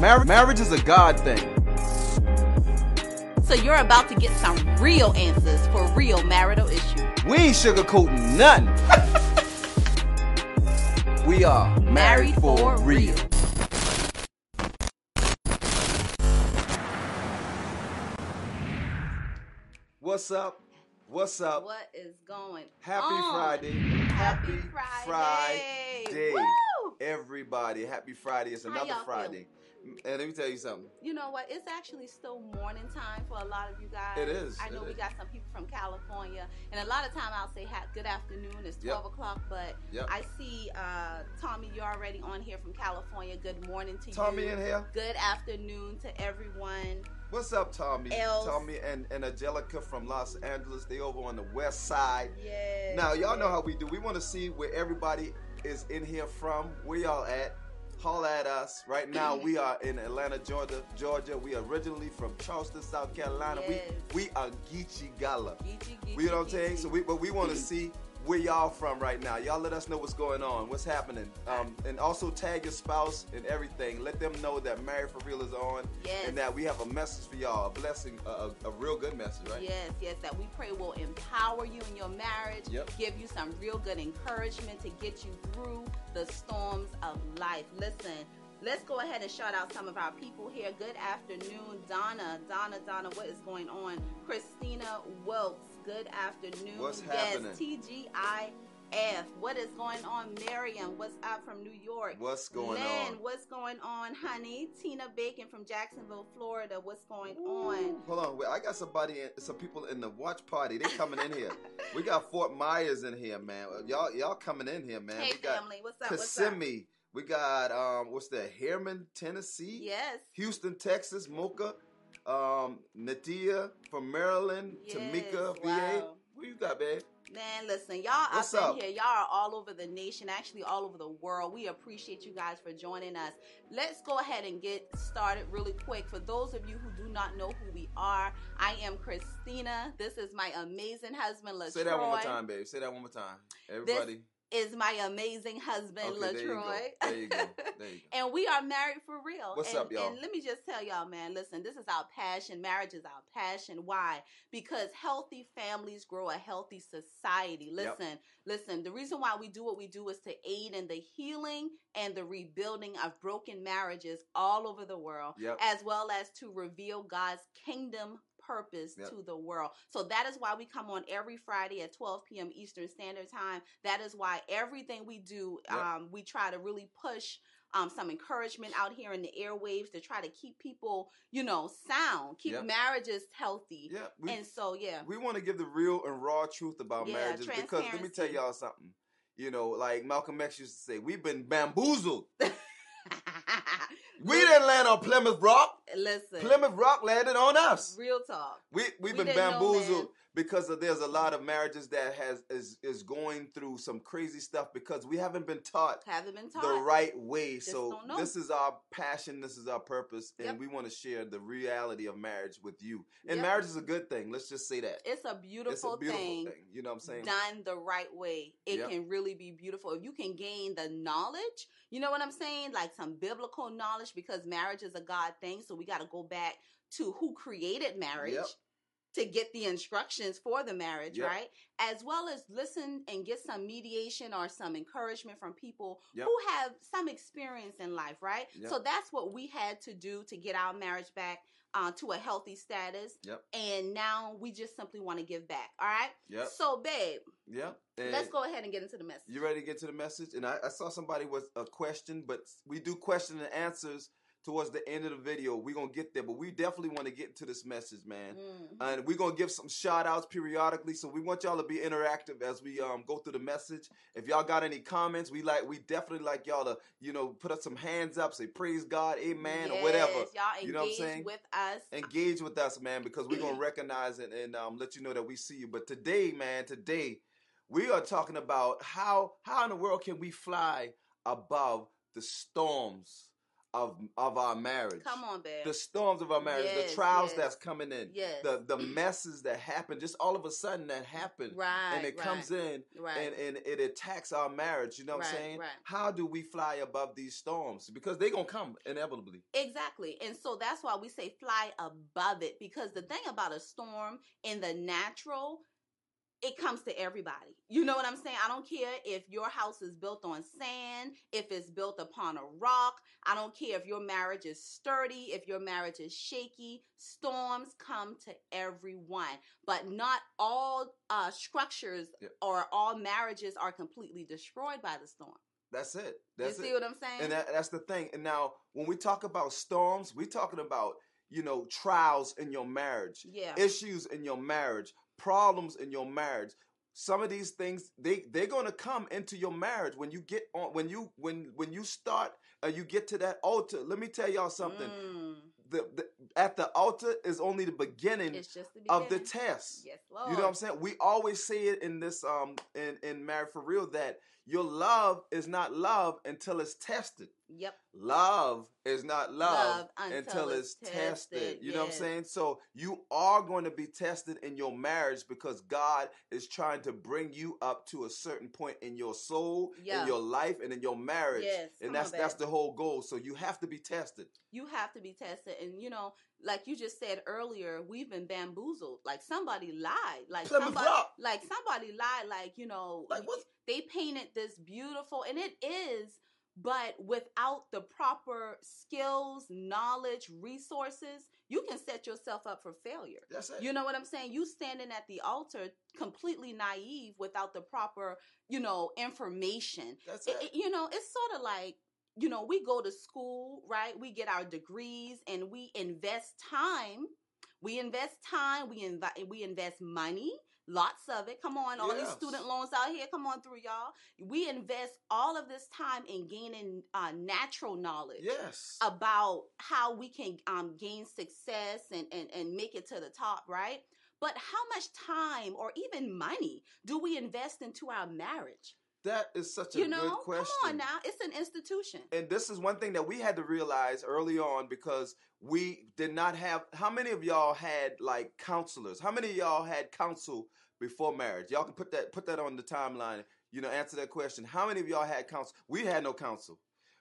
Mar- marriage is a God thing. So you're about to get some real answers for real marital issues. We ain't sugarcoating nothing. we are married, Married for, for real. real. What's up? What's up? What is going Happy on? Friday. Happy Friday. Friday. Woo! Everybody, happy Friday. It's another Friday. And let me tell you something. You know what? It's actually still morning time for a lot of you guys. It is, I know we is. got some people from California, and a lot of time I'll say ha- good afternoon. It's Yep. 12 o'clock, but Yep. I see uh, Tommy, you're already on here from California. Good morning to Tommy you. Tommy in here. Good afternoon to everyone. What's up, Tommy? Els. Tommy and, and Angelica from Los Angeles. They over on the west side. Yes. Now, y'all know how we do. We want to see where everybody is in here from. Where y'all at? Holla at us. Right now, we are in Atlanta, Georgia. Georgia. We originally from Charleston, South Carolina. Yes. We we are Geechee Gullah. Geechee, We don't I'm geechee, saying? So geechee. we but we want to see where y'all from right now. Y'all let us know what's going on, what's happening, um, and also tag your spouse and everything. Let them know that Married for Real is on, Yes. and that we have a message for y'all, a blessing, a, a, a real good message, right? Yes, yes, that we pray will empower you in your marriage, Yep. give you some real good encouragement to get you through the storms of life. Listen, let's go ahead and shout out some of our people here. Good afternoon, Donna. Donna, Donna, what is going on? Christina Wilkes, good afternoon. What's yes, happening? TGIF. What is going on? Miriam, what's up from New York? What's going Lynn, on? what's going on, honey? Tina Bacon from Jacksonville, Florida. What's going Ooh, on? Hold on, wait, I got somebody, in, some people in the watch party. They coming in here. We got Fort Myers in here, man. Y'all, y'all coming in here, man. Hey, we got family, what's up? What's up? Kissimmee. We got um, what's that? Harriman, Tennessee. Yes. Houston, Texas, Mocha, um, Nadia from Maryland, Tamika, VA. wow. What you got, babe? Man, listen, y'all What's up, up? in here. Y'all are all over the nation, actually all over the world. We appreciate you guys for joining us. Let's go ahead and get started really quick. For those of you who do not know who we are, I am Christina. This is my amazing husband, LaTroy. Say that one more time, babe. Say that one more time. Everybody. Is my amazing husband, Okay, there you go. LaTroy. There you go. There you go. and we are married for real. What's and, up, y'all? And let me just tell y'all, man, listen, this is our passion. Marriage is our passion. Why? Because healthy families grow a healthy society. Yep. Listen, listen, the reason why we do what we do is to aid in the healing and the rebuilding of broken marriages all over the world, Yep. as well as to reveal God's kingdom purpose Yep. to the world. So that is why we come on every Friday at 12 p.m. Eastern Standard Time. That is why everything we do, Yep. um, we try to really push um, some encouragement out here in the airwaves to try to keep people, you know, sound, keep Yep. marriages healthy. Yeah, we, and so, yeah. we want to give the real and raw truth about Yeah, marriages because let me tell y'all something. You know, like Malcolm X used to say, we've been bamboozled. We didn't land on Plymouth Rock. Listen, Plymouth Rock landed on us. real talk. We we've We been know, bamboozled. Because of, there's a lot of marriages that has is is going through some crazy stuff because we haven't been taught Haven't been taught. the right way. Just so this is our passion, this is our purpose, and Yep. we want to share the reality of marriage with you. And Yep. marriage is a good thing. Let's just say that. It's a beautiful, It's a beautiful thing. thing. You know what I'm saying? done the right way, it Yep. can really be beautiful. If you can gain the knowledge, you know what I'm saying? Like some biblical knowledge, because marriage is a God thing. So we got to go back to who created marriage. Yep. To get the instructions for the marriage, Yep. right? As well as listen and get some mediation or some encouragement from people Yep. who have some experience in life, right? Yep. So that's what we had to do to get our marriage back uh, to a healthy status. Yep. And now we just simply want to give back, all right? Yep. So, babe, Yeah. And Let's go ahead and get into the message. You ready to get to the message? And I, I saw somebody with a question, but we do question and answers towards the end of the video. We're gonna get there, but we definitely want to get to this message, man. Mhm. And we're gonna give some shout outs periodically. So we want y'all to be interactive as we um go through the message. If y'all got any comments, we like we definitely like y'all to, you know, put up some hands up, say praise God, amen, or whatever. Yes, Y'all You know what I'm engage saying? with us. engage with us, man, because we're gonna recognize it and um, let you know that we see you. But today, man, today we are talking about how how in the world can we fly above the storms of of our marriage. Come on, babe. The storms of our marriage, Yes, the trials yes. that's coming in, yes. the the messes that happen, just all of a sudden that happen, right. and it right, comes in Right. and, and it attacks our marriage. You know what I'm saying? right. How do we fly above these storms? Because they're gonna come inevitably. Exactly. And so that's why we say fly above it because the thing about a storm in the natural, it comes to everybody. You know what I'm saying? I don't care if your house is built on sand, if it's built upon a rock. I don't care if your marriage is sturdy, if your marriage is shaky. Storms come to everyone. But not all uh, structures or all marriages are completely destroyed by the storm. That's it. That's you see it. what I'm saying? And that, that's the thing. And now, when we talk about storms, we're talking about you know trials in your marriage, yeah. issues in your marriage, problems in your marriage. Some of these things they they're gonna come into your marriage when you get on when you when when you start and you get to that altar. Let me tell y'all something. Mm, The, the at the altar is only the beginning it's just the of the test. Yes, Lord. You know what I'm saying? We always say it in this um in in marriage for real that your love is not love until it's tested. Yep. Love is not love, Love until, it's tested. tested, You know what I'm saying? So you are going to be tested in your marriage because God is trying to bring you up to a certain point in your soul, Yeah. in your life, and in your marriage. Yes, and come that's on, that's the whole goal. So you have to be tested. You have to be tested, and you know, like you just said earlier, we've been bamboozled. Like somebody lied. Like somebody, Rock. like somebody lied. Like you know, Like they painted this beautiful, and it is. But without the proper skills, knowledge, resources, you can set yourself up for failure. That's it. You know what I'm saying? You standing at the altar completely naive without the proper, you know, information. that's it. it- you know, it's sort of like, you know, we go to school, right? We get our degrees and we invest time. We invest time, we invi- we invest money, lots of it. Come on, all these student loans out here, come on through y'all. We invest all of this time in gaining uh, natural knowledge yes. about how we can um, gain success and, and, and make it to the top, right? But how much time or even money do we invest into our marriage? That is such a you know, good question. come on now, it's an institution. and this is one thing that we had to realize early on because we did not have how many of y'all had like counselors? How many of y'all had counsel before marriage? Y'all can put that put that on the timeline you know answer that question. How many of y'all had counsel? We had no counsel.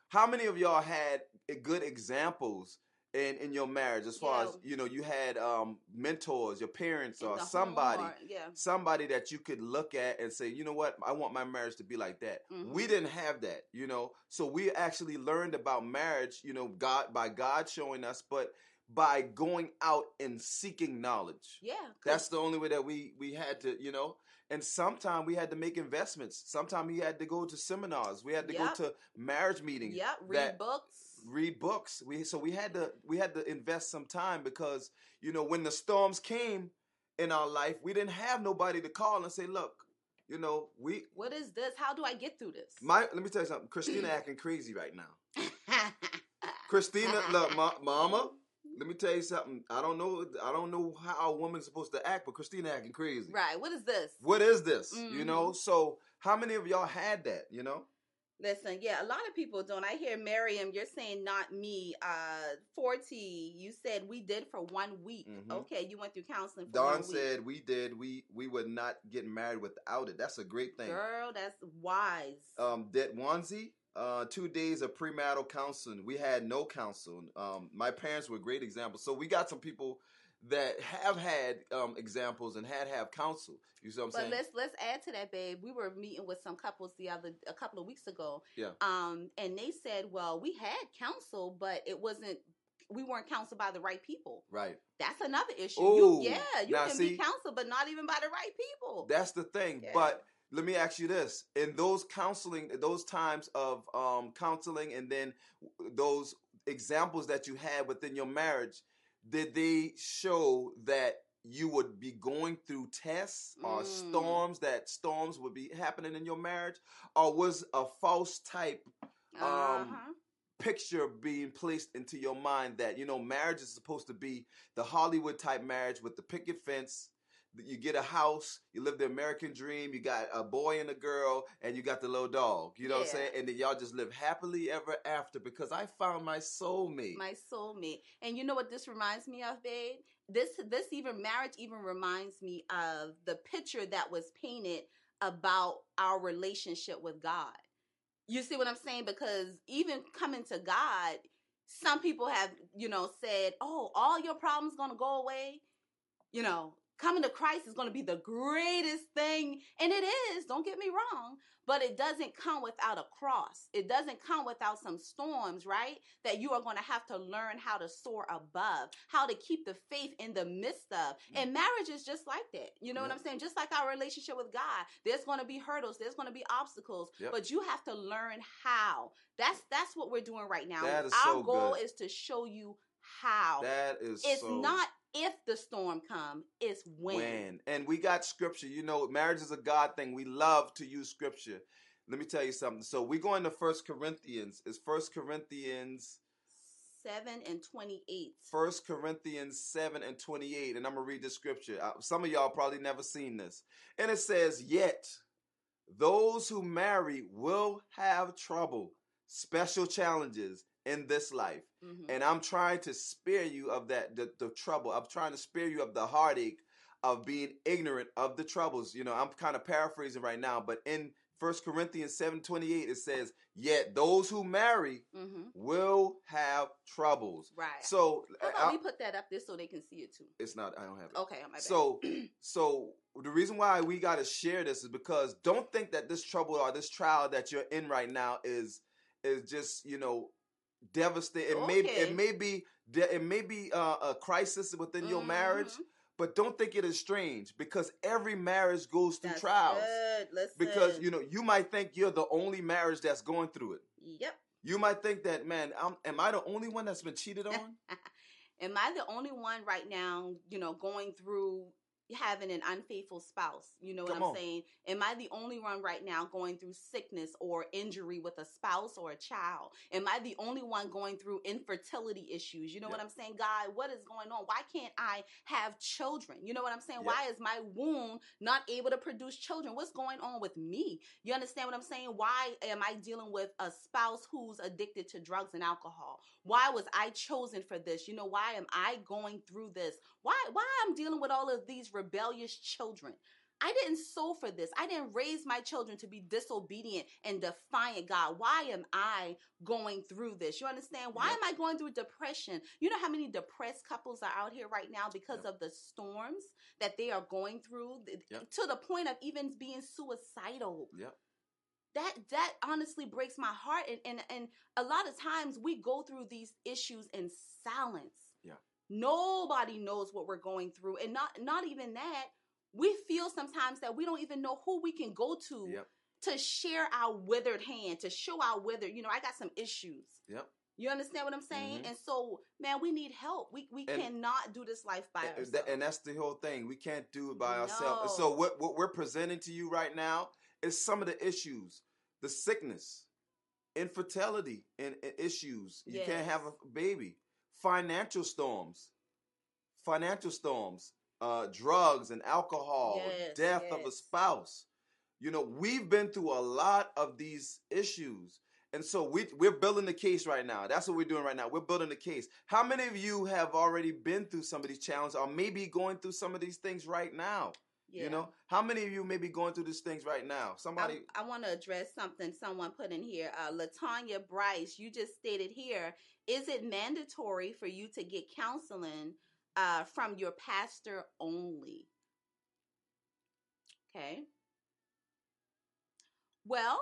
How many of y'all had good examples in in your marriage as far Yeah. as you know you had um mentors your parents In or somebody or- yeah. somebody that you could look at and say, you know what, I want my marriage to be like that. Mhm. We didn't have that, you know. So we actually learned about marriage, you know, God by God showing us, but by going out and seeking knowledge. Yeah. That's the only way that we we had to, you know. And sometimes we had to make investments. Sometimes we had to go to seminars. We had to Yep. go to marriage meetings Yeah, Read that- books. Read books. We so we had to we had to invest some time because you know when the storms came in our life, we didn't have nobody to call and say, "Look, you know, we What is this? How do I get through this? my let me tell you something. Christina acting crazy right now. Christina, look, ma- mama, let me tell you something. I don't know I don't know how a woman's supposed to act, but Christina acting crazy. right. What is this? What is this? You Mhm. know? So how many of y'all had that, you know? Listen, yeah, a lot of people don't. I hear Miriam, you're saying not me. Uh, 40, you said we did for one week. Mhm. Okay, you went through counseling for Dawn one week. said we did. We we would not get married without it. That's a great thing. Girl, that's wise. um onesie uh two days of premarital counseling we had no counseling um my parents were great examples so we got some people that have had um examples and had have counsel you see what i'm but saying But let's let's add to that, babe. We were meeting with some couples the other a couple of weeks ago. Yeah. Um, and they said, well, we had counsel, but it wasn't. We weren't counseled by the right people. right That's another issue. Ooh, you, yeah, you can see- be counseled, but not even by the right people. that's the thing Yeah. but let me ask you this in those counseling those times of um counseling and then those examples that you had within your marriage did they show that you would be going through tests or Mm. storms that storms would be happening in your marriage or was a false type um, uh-huh. picture being placed into your mind that you know marriage is supposed to be the hollywood type marriage with the picket fence you get a house, you live the American dream, you got a boy and a girl, and you got the little dog. You know what I'm saying? And then y'all just live happily ever after because I found my soulmate. my soulmate. And you know what this reminds me of, babe? This this even marriage even reminds me of the picture that was painted about our relationship with God. You see what I'm saying? Because even coming to God, some people have, you know, said, "Oh, all your problems going to go away." You know, coming to Christ is going to be the greatest thing, and it is. Don't get me wrong, but it doesn't come without a cross. It doesn't come without some storms, right? That you are going to have to learn how to soar above, how to keep the faith in the midst of. Mm. And marriage is just like that. You know what I'm saying? Just like our relationship with God, there's going to be hurdles, there's going to be obstacles, Yep. but you have to learn how. That's that's what we're doing right now. That is our so goal good. is to show you how. that is it's so not if the storm come, it's when. when. And we got scripture. You know, marriage is a God thing. We love to use scripture. Let me tell you something. So we go into First Corinthians. It's First Corinthians, 7 and 28. First Corinthians 7 and 28. And I'm gonna read the scripture. Uh, Some of y'all probably never seen this. And it says, Yet those who marry will have trouble, special challenges in this life. Mhm. and I'm trying to spare you of that the, the trouble. I'm trying to spare you of the heartache of being ignorant of the troubles. You know, I'm kind of paraphrasing right now, but in First Corinthians 7:28 it says, "Yet those who marry Mhm. will have troubles." Right. So How I- we put that up there so they can see it too? it's not I don't have it. Okay, my bad. So, so the reason why we got to share this is because don't think that this trouble or this trial that you're in right now is is just you know devastating. It may Okay. it may be it may be uh, a crisis within your marriage, Mhm. but don't think it is strange because every marriage goes through That's trials. Good. Listen. Because you know you might think you're the only marriage that's going through it. Yep. You might think that man, I'm, am I the only one that's been cheated on? Am I the only one right now, you know, going through having an unfaithful spouse? You know what Come I'm on. saying? Am I the only one right now going through sickness or injury with a spouse or a child? Am I the only one going through infertility issues? You know what I'm saying? God, what is going on? Why can't I have children? You know what I'm saying? Yep. Why is my womb not able to produce children? What's going on with me? You understand what I'm saying? Why am I dealing with a spouse who's addicted to drugs and alcohol? Why was I chosen for this? You know, why am I going through this? Why why I'm dealing with all of these rebellious children? I didn't sow for this. I didn't raise my children to be disobedient and defiant, God. Why am I going through this? You understand? Why Yep. am I going through depression? You know how many depressed couples are out here right now because Yep. of the storms that they are going through Yep. to the point of even being suicidal Yep. That that honestly breaks my heart and and and a lot of times we go through these issues in silence Yeah. nobody knows what we're going through and not not even that we feel sometimes that we don't even know who we can go to Yep. to share our withered hand to show our withered you know i got some issues Yep. you understand what i'm saying Mhm. and so man we need help we we And- cannot do this life by And, ourselves and that's the whole thing. We can't do it by ourselves. So what what we're presenting to you right now is some of the issues, the sickness, infertility, and, and issues. You can't have a baby, financial storms, financial storms, uh, drugs and alcohol, Yes, death of a spouse. You know, we've been through a lot of these issues. And so we, we're building the case right now. That's what we're doing right now. We're building the case. How many of you have already been through some of these challenges or maybe going through some of these things right now? Yeah. You know, how many of you may be going through these things right now? Somebody, I, I want to address something someone put in here. Uh, Latanya Bryce, you just stated here: Is it mandatory for you to get counseling uh, from your pastor only? Okay. Well,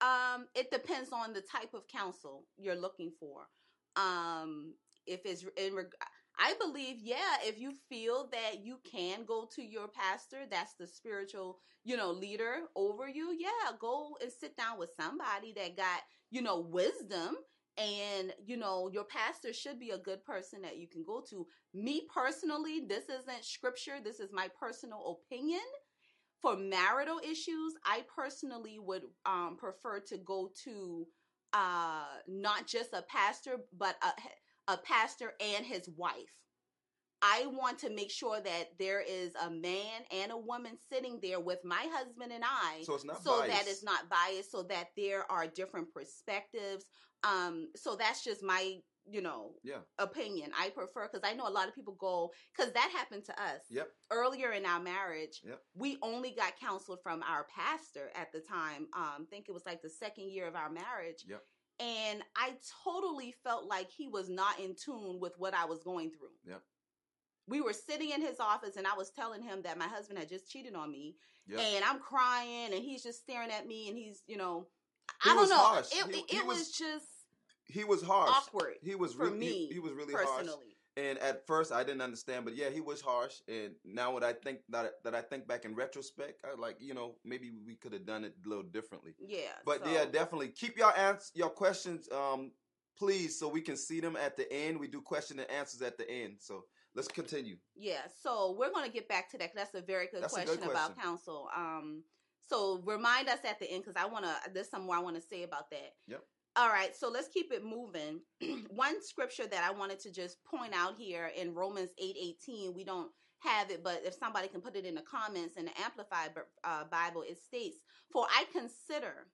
um, it depends on the type of counsel you're looking for. Um, if it's in, reg- I believe, yeah, if you feel that you can go to your pastor, that's the spiritual, you know, leader over you, yeah, go and sit down with somebody that got, you know, wisdom. And, you know, your pastor should be a good person that you can go to. Me personally, this isn't scripture, this is my personal opinion. For marital issues, I personally would um, prefer to go to uh, not just a pastor, but a, a pastor and his wife I want to make sure that there is a man and a woman sitting there with my husband and I. So it's not so biased. that it's not biased, so that there are different perspectives. Um, so that's just my, you know, Yeah. opinion. I prefer because I know a lot of people go because that happened to us Yep. earlier in our marriage. Yep. We only got counseled from our pastor at the time. Um, I think it was like the second year of our marriage. Yep. And I totally felt like he was not in tune with what I was going through. Yep. We were sitting in his office and I was telling him that my husband had just cheated on me Yep. and I'm crying and he's just staring at me and he's, you know, He I don't know. harsh. It, He- it, he was, was just he was harsh. awkward He was for really me he, he was really harsh. And at first, I didn't understand, but yeah, he was harsh. And now, what I think that that I think back in retrospect, I like you know maybe we could have done it a little differently. Yeah. But so- yeah, definitely keep your ans your questions, um, please, so we can see them at the end. We do question and answers at the end. So let's continue. Yeah, so we're going to get back to that 'cause that's a very good That's a question, about question. counsel. Um, so remind us at the end because I want to. There's some more I want to say about that. Yep. All right, so let's keep it moving. One scripture that I wanted to just point out here in Romans eight eighteen. We don't have it, but if somebody can put it in the comments in the Amplified uh, Bible, it states, "For I consider,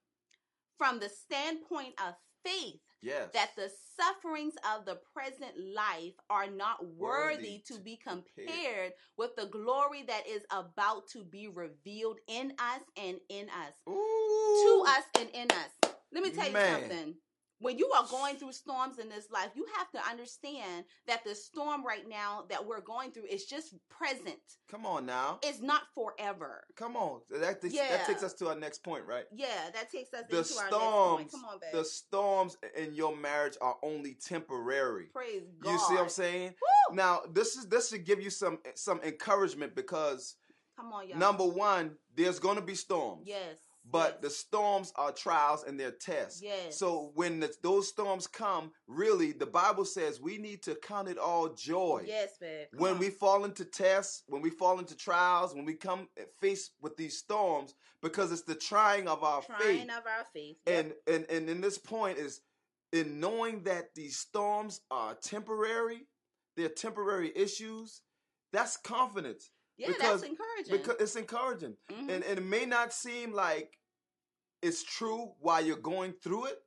from the standpoint of faith." Yes. that the sufferings of the present life are not worthy, Worthy to be compare. compared with the glory that is about to be revealed in us and in us. Ooh. To us and in us. Let me tell you Man. something. When you are going through storms in this life, you have to understand that the storm right now that we're going through is just present. Come on now. It's not forever. Come on. That takes, Yeah. that takes us to our next point, right? Yeah, that takes us The into our next storms, point. Come on, the storms in your marriage are only temporary. Praise God. You see what I'm saying? Woo! Now, this is this should give you some some encouragement because Come on, y'all. number one, there's going to be storms. Yes. But yes. the storms are trials and they're tests. Yes. So when the, those storms come, really, the Bible says we need to count it all joy. Yes. Come When on. we fall into tests, when we fall into trials, when we come faced with these storms, because it's the trying of our trying faith. Trying of our faith. Yep. And, and and in this point is in knowing that these storms are temporary, they're temporary issues. That's confidence yeah, because- that's encouraging. because it's encouraging, Mhm. and and it may not seem like it's true while you're going through it.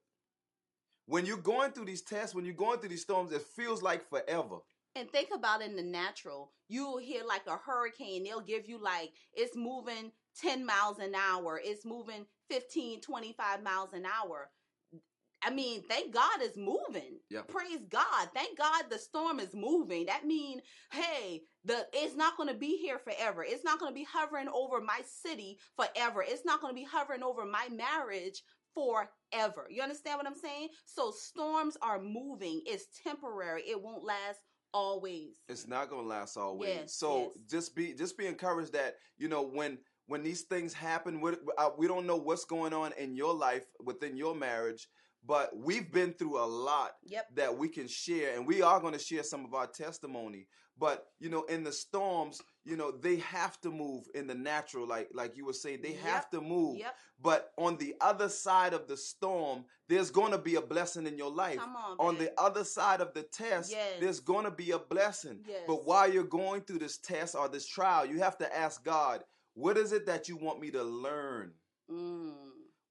When you're going through these tests, when you're going through these storms, it feels like forever. And think about it in the natural, you'll hear like a hurricane, they'll give you like it's moving 10 miles an hour, it's moving 15, 25 miles an hour. I mean, thank God it's moving. Yeah. Praise God. Thank God the storm is moving. That means, hey, the it's not going to be here forever. It's not going to be hovering over my city forever. It's not going to be hovering over my marriage forever. You understand what I'm saying? So storms are moving. It's temporary. It won't last always. It's not gonna last always. Yes, so yes. just be just be encouraged that you know when when these things happen, uh, we don't know what's going on in your life within your marriage, but we've been through a lot Yep. that we can share, and we are going to share some of our testimony. But you know, in the storms, you know, they have to move in the natural, like like you were saying, they have to move. Yep. But on the other side of the storm, there's going to be a blessing in your life. Come on. On the other side of the test, Yes. there's going to be a blessing. Yes. But while you're going through this test or this trial, you have to ask God, what is it that you want me to learn? Mm.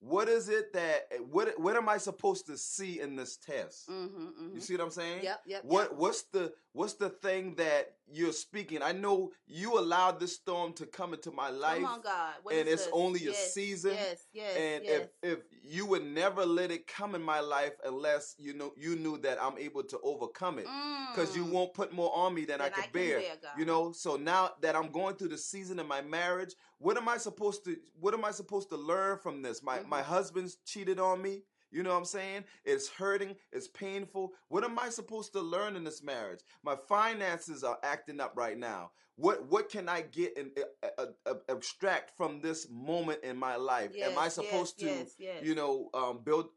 What is it that what what am I supposed to see in this test? Mm-hmm, mm-hmm. You see what I'm saying? Yep, yep. What yep. what's the what's the thing that you're speaking? I know you allowed this storm to come into my life, Come on, God. What and it's this? only a season. Yes, yes, and yes. if if you would never let it come in my life unless you know you knew that I'm able to overcome it, because you Mm. won't put more on me than I Then could bear. You know, so now that I'm going through the season of my marriage, what am I supposed to what am I supposed to learn from this? My my Mhm. husband's cheated on me. You know what I'm saying? It's hurting, it's painful. What am I supposed to learn in this marriage? My finances are acting up right now. What what can I get and uh, uh, uh, abstract from this moment in my life? yes, am I yes, supposed to yes, yes. you know um, build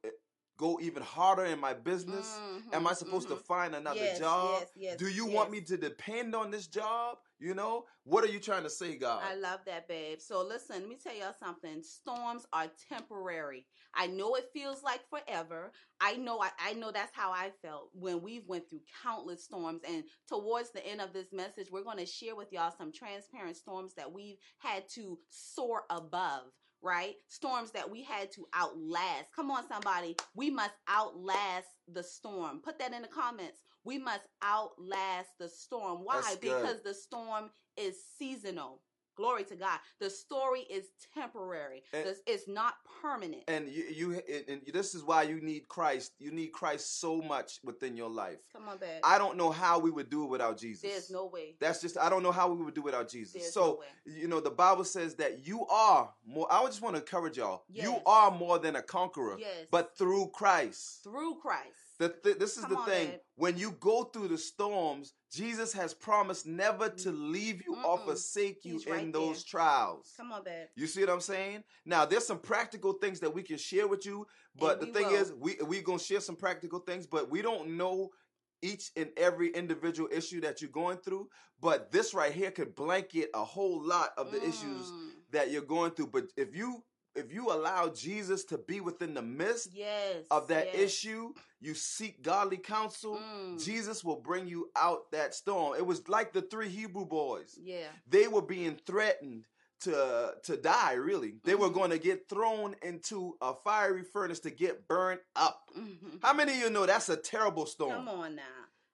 go even harder in my business? Mhm, Am I supposed mhm. to find another Yes, job? yes, yes, Do you yes. want me to depend on this job? You know, what are you trying to say, God? I love that, babe. So listen, let me tell y'all something. Storms are temporary. I know it feels like forever. I know I, I know that's how I felt when we've went through countless storms. And towards the end of this message, we're going to share with y'all some transparent storms that we've had to soar above. Right? Storms that we had to outlast. Come on, somebody. We must outlast the storm. Put that in the comments. We must outlast the storm. Why? Because the storm is seasonal. Glory to God. The story is temporary. And- it's not permanent. and you, you and, this is why you need Christ. You need Christ so much within your life. Come on, babe. I don't know how we would do it without Jesus. There's no way. That's just I don't know how we would do it without Jesus. There's so no way. you know the Bible says that you are more. I just want to encourage y'all. You are more than a conqueror, Yes. but through Christ. Through Christ. The th- this is Come the thing. babe. When you go through the storms, Jesus has promised never to leave you or Mm-mm. forsake you He's in right those there. trials. Come on, babe. You see what I'm saying? Now, there's some practical things that we can share with you, but And the thing will. is, we we gonna share some practical things, but we don't know each and every individual issue that you're going through. But this right here could blanket a whole lot of the issues Mm. that you're going through. But if you if you allow Jesus to be within the midst Yes. of that yes. issue, you seek godly counsel. Mm. Jesus will bring you out that storm. It was like the three Hebrew boys Yeah. they were being threatened to to die really they were Mhm. going to get thrown into a fiery furnace to get burned up Mhm. how many of you know that's a terrible storm Come on now.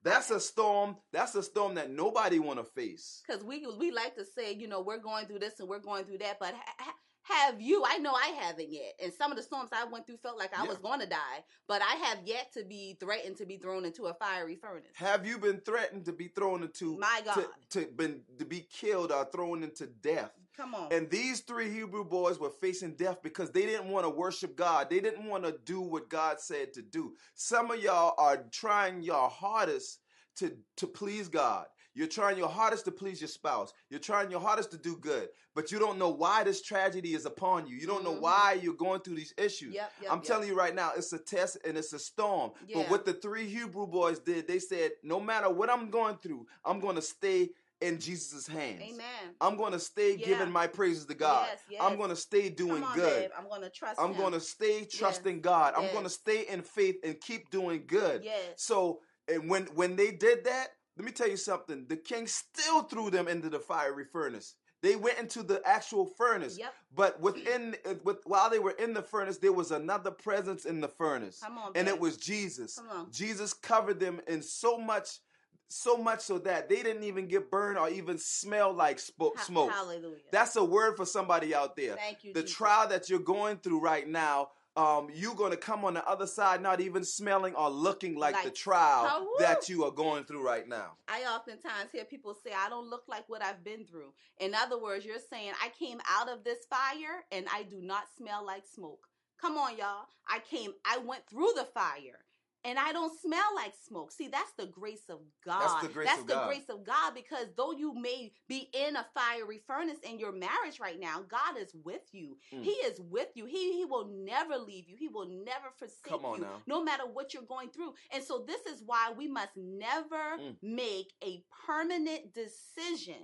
that's a storm that's a storm that nobody want to face Because we we like to say, you know, we're going through this and we're going through that, but ha- ha- have you? I know I haven't yet. And some of the storms I went through felt like I Yeah. was going to die, but I have yet to be threatened to be thrown into a fiery furnace. have you been threatened to be thrown into My God. to, to been to be killed or thrown into death Come on. And these three Hebrew boys were facing death because they didn't want to worship God. They didn't want to do what God said to do. Some of y'all are trying your hardest to, to please God. You're trying your hardest to please your spouse. You're trying your hardest to do good, but you don't know why this tragedy is upon you. You don't know Mhm. why you're going through these issues. Yep, yep, I'm yep. telling you right now, it's a test and it's a storm. Yeah. But what the three Hebrew boys did, they said, no matter what I'm going through, I'm going to stay in Jesus' hands. Amen. I'm going to stay Yeah. giving my praises to God. Yes, yes. I'm going to stay doing on, good. babe. I'm going to trust I'm going to stay trusting God. I'm going to stay in faith and keep doing good. Yes. So, and when when they did that, let me tell you something. The king still threw them into the fiery furnace. They went into the actual furnace. Yep. But within with while they were in the furnace, there was another presence in the furnace. Come on, and babe. it was Jesus. Come on. Jesus covered them in so much so much so that they didn't even get burned or even smell like smoke. Hallelujah. That's a word for somebody out there. Thank you, The Jesus. trial that you're going through right now, um, you're going to come on the other side not even smelling or looking like, the trial that you are going through right now. I oftentimes hear people say, I don't look like what I've been through. In other words, you're saying, I came out of this fire and I do not smell like smoke. Come on, y'all. I came, I went through the fire and I don't smell like smoke. See, that's the grace of God. the grace That's of the God. grace of God because though you may be in a fiery furnace in your marriage right now, God is with you. Mm. He is with you. He, he will never leave you. He will never forsake Come on you, now. no matter what you're going through. And so this is why we must never Mm. make a permanent decision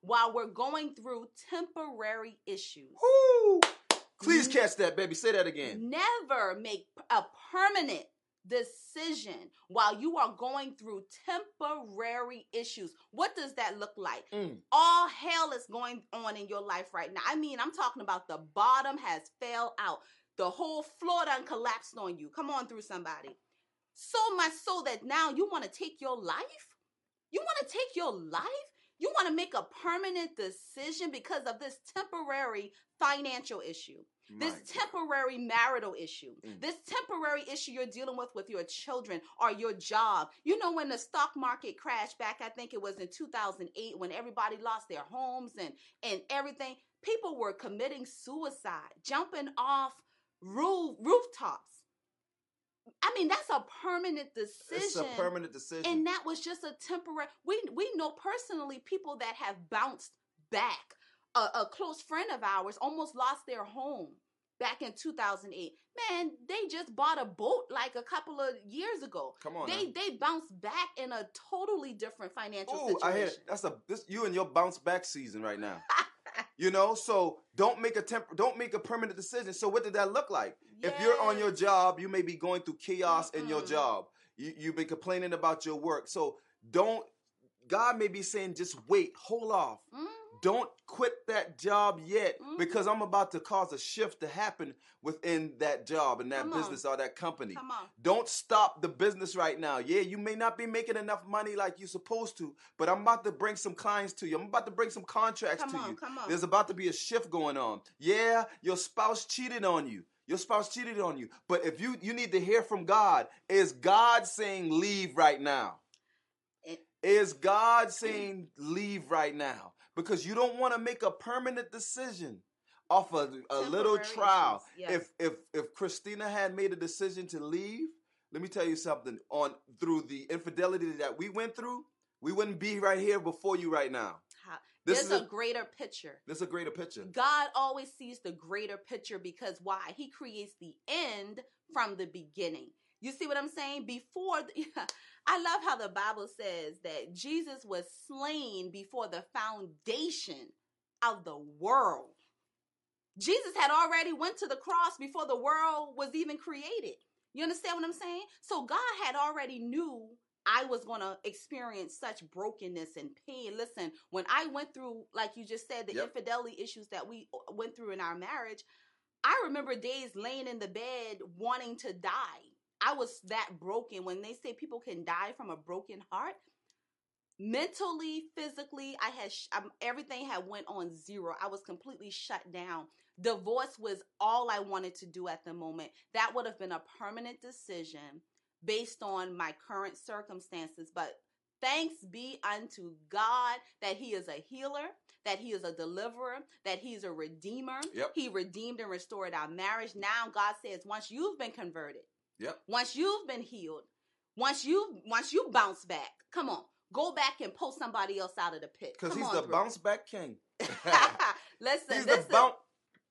while we're going through temporary issues. Woo! Please catch that, baby. Say that again. Never make a permanent decision while you are going through temporary issues. What does that look like? Mm. All hell is going on in your life right now. I mean, I'm talking about the bottom has fell out. The whole floor done collapsed on you. Come on through somebody. So much so that now you want to take your life? You want to take your life? You want to make a permanent decision because of this temporary financial issue this God. temporary marital issue, Mm. this temporary issue you're dealing with with your children or your job. You know, when the stock market crashed back, I think it was in 2008 when everybody lost their homes and, and everything, people were committing suicide, jumping off roof, rooftops. I mean, that's a permanent decision. It's a permanent decision. And that was just a temporary. We we know personally people that have bounced back. A, a close friend of ours almost lost their home back in 2008. Man, they just bought a boat like a couple of years ago. Come on. They they bounced back in a totally different financial Ooh, situation. I hear that's a this you and your bounce back season right now. you know, so don't make a temp don't make a permanent decision. So what did that look like? If you're on your job, you may be going through chaos in your job. You you've been complaining about your work. So don't God may be saying just wait, hold off. Mhm. Don't quit that job yet Mhm. because I'm about to cause a shift to happen within that job and that Come on. business or that company. Come on. Don't stop the business right now. Yeah, you may not be making enough money like you're supposed to, but I'm about to bring some clients to you. I'm about to bring some contracts Come to on. you. On. There's about to be a shift going on. Yeah, your spouse cheated on you. Your spouse cheated on you. But if you you need to hear from God, is God saying leave right now? Is God saying leave right now? Because you don't want to make a permanent decision off a, a little trial. yes. If if if Christina had made a decision to leave, let me tell you something. On through the infidelity that we went through, we wouldn't be right here before you right now. How- This There's is a, a, greater picture. this is a greater picture. God always sees the greater picture because why? He creates the end from the beginning. You see what I'm saying? Before, the, I love how the Bible says that Jesus was slain before the foundation of the world. Jesus had already went to the cross before the world was even created. You understand what I'm saying? So God had already knew I was going to experience such brokenness and pain. Listen, when I went through, like you just said, the Yep. infidelity issues that we uh, went through in our marriage, I remember days laying in the bed wanting to die. I was that broken. When they say people can die from a broken heart, mentally, physically, I had sh- um, everything had went on zero. I was completely shut down. Divorce was all I wanted to do at the moment. That would have been a permanent decision based on my current circumstances, but thanks be unto God that he is a healer, that he is a deliverer, that he's a redeemer. Yep. He redeemed and restored our marriage. Now God says once you've been converted, Yep. once you've been healed, once you once you bounce back, come on, go back and pull somebody else out of the pit. Because he's the through. bounce back king. listen, he's listen, the bounce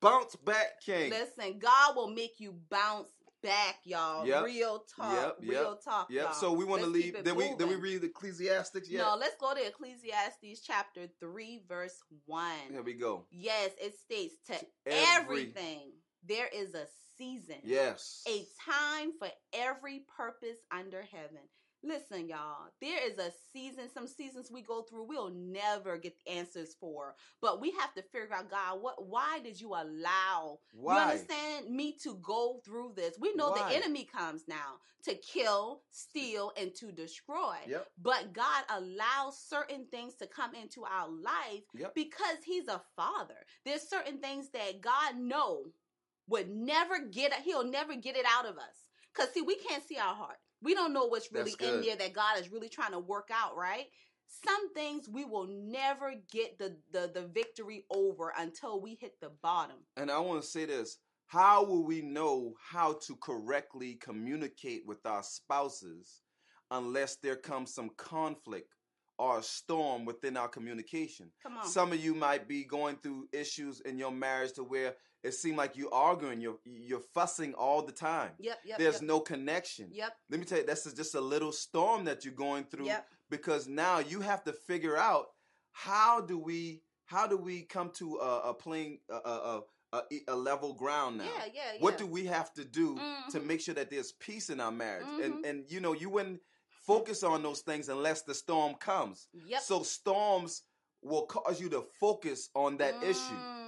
bounce back king. listen. God will make you bounce back, y'all. Yep. Real talk, Yep, yep, real talk. Yep. y'all. So we want to leave. Then we then we read Ecclesiastics. Yeah. No, let's go to Ecclesiastes chapter 3, verse 1. Here we go. Yes, it states to every- everything there is a season, Yes. a time for every purpose under heaven. Listen, y'all, there is a season, some seasons we go through we'll never get the answers for. But we have to figure out, God, what why did you allow you Why? understand me to go through this? We know Why? the enemy comes now to kill, steal, and to destroy. Yep. But God allows certain things to come into our life Yep. because He's a father. There's certain things that God know would never get He'll never get it out of us. Cause see, we can't see our heart. We don't know what's really in there that God is really trying to work out, right? Some things we will never get the the, the victory over until we hit the bottom. And I want to say this. How will we know how to correctly communicate with our spouses unless there comes some conflict or a storm within our communication? Come on. Some of you might be going through issues in your marriage to where it seems like you're arguing, you're you're fussing all the time. yep, yep. There's yep. no connection. Yep, Let me tell you, that's just a little storm that you're going through yep. because now you have to figure out how do we how do we come to a, a playing a, a, a, a level ground now Yeah, yeah, yeah. what do we have to do to Mhm. make sure that there's peace in our marriage Mhm. and and you know you wouldn't focus on those things unless the storm comes Yep. so storms will cause you to focus on that issue Mm.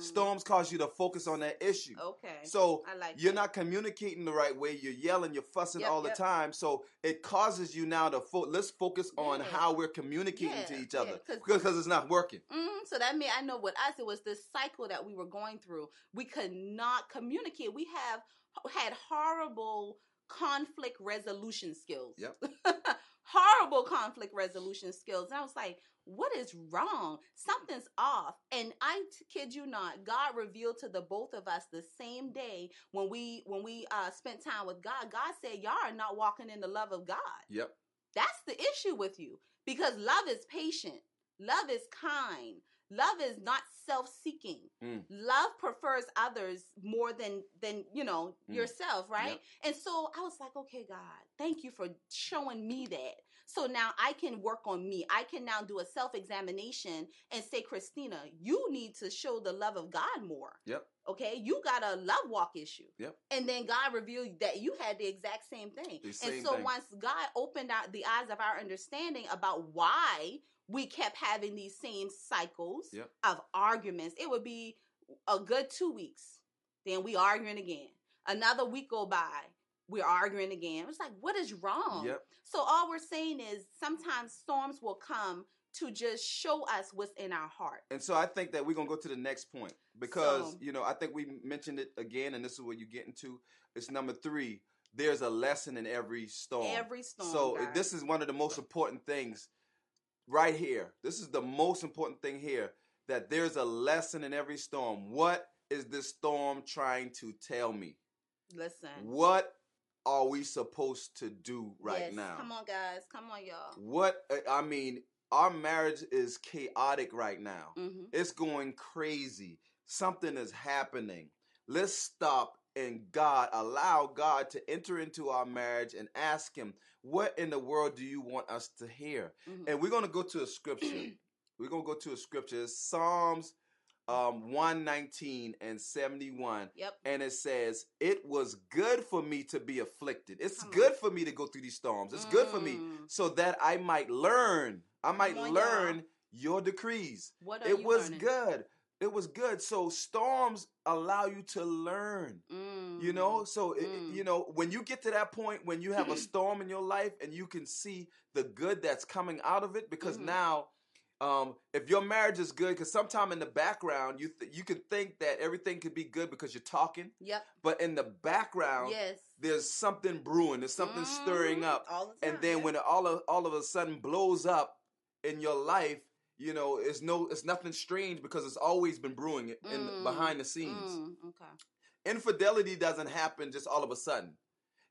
Storms cause you to focus on that issue Okay. so I like you're that. not communicating the right way. You're yelling, you're fussing Yep, all the time. So it causes you now to fo- let's focus on Yeah. how we're communicating to Yeah, each yeah, because it's not working. Mm, so that meant I know with us it was this cycle that we were going through. We could not communicate. We have had horrible conflict resolution skills. Yep. horrible conflict resolution skills. And I was like, what is wrong? Something's off. And I kid you not, God revealed to the both of us the same day when we when we uh spent time with God. God said, Y'all are not walking in the love of God. Yep. That's the issue with you because love is patient, love is kind, love is not self-seeking Mm. love prefers others more than than you know Mm. yourself right Yep. and so i was like okay god thank you for showing me that so now i can work on me i can now do a self-examination and say christina you need to show the love of god more Yep. okay you got a love walk issue Yep. and then god revealed that you had the exact same thing The and so thing. once god opened out the eyes of our understanding about why we kept having these same cycles Yep. of arguments it would be a good two weeks then we arguing again another week go by we're arguing again it's like what is wrong Yep. so all we're saying is sometimes storms will come to just show us what's in our heart And so I think that we're gonna go to the next point because So- you know I think we mentioned it again, and this is what you get into. It's number three. There's a lesson in every storm. every storm so guys. this is one of the most important things right here. This is the most important thing here that there's a lesson in every storm. What is this storm trying to tell me? listen What are we supposed to do right Yes, now? come on guys come on y'all What I mean, our marriage is chaotic right now. hmm It's going crazy. Something is happening. Let's stop and God allow God to enter into our marriage and ask him, "What in the world do you want us to hear?" hmm And we're going to go to a scripture. we're going to go to a scripture. It's Psalms um 119 and 71 yep and it says, "It was good for me to be afflicted. It's Come on. good for me to go through these storms. It's good for me Mm. so that I might learn. I might on, y'all. learn your decrees. what are It was learning? good. It was good. So storms allow you to learn. Mm. You know, so it- Mm. you know when you get to that point when you have a storm in your life and you can see the good that's coming out of it, because Mhm. now, um, if your marriage is good, because sometime in the background you th- you can think that everything could be good because you're talking, yep. But in the background yes. there's something brewing, there's something stirring Mhm. up, all the and then when it all of, all of a sudden blows up in your life, you know, it's no, it's nothing strange because it's always been brewing it in Mm, behind the scenes. Mm, okay. Infidelity doesn't happen just all of a sudden.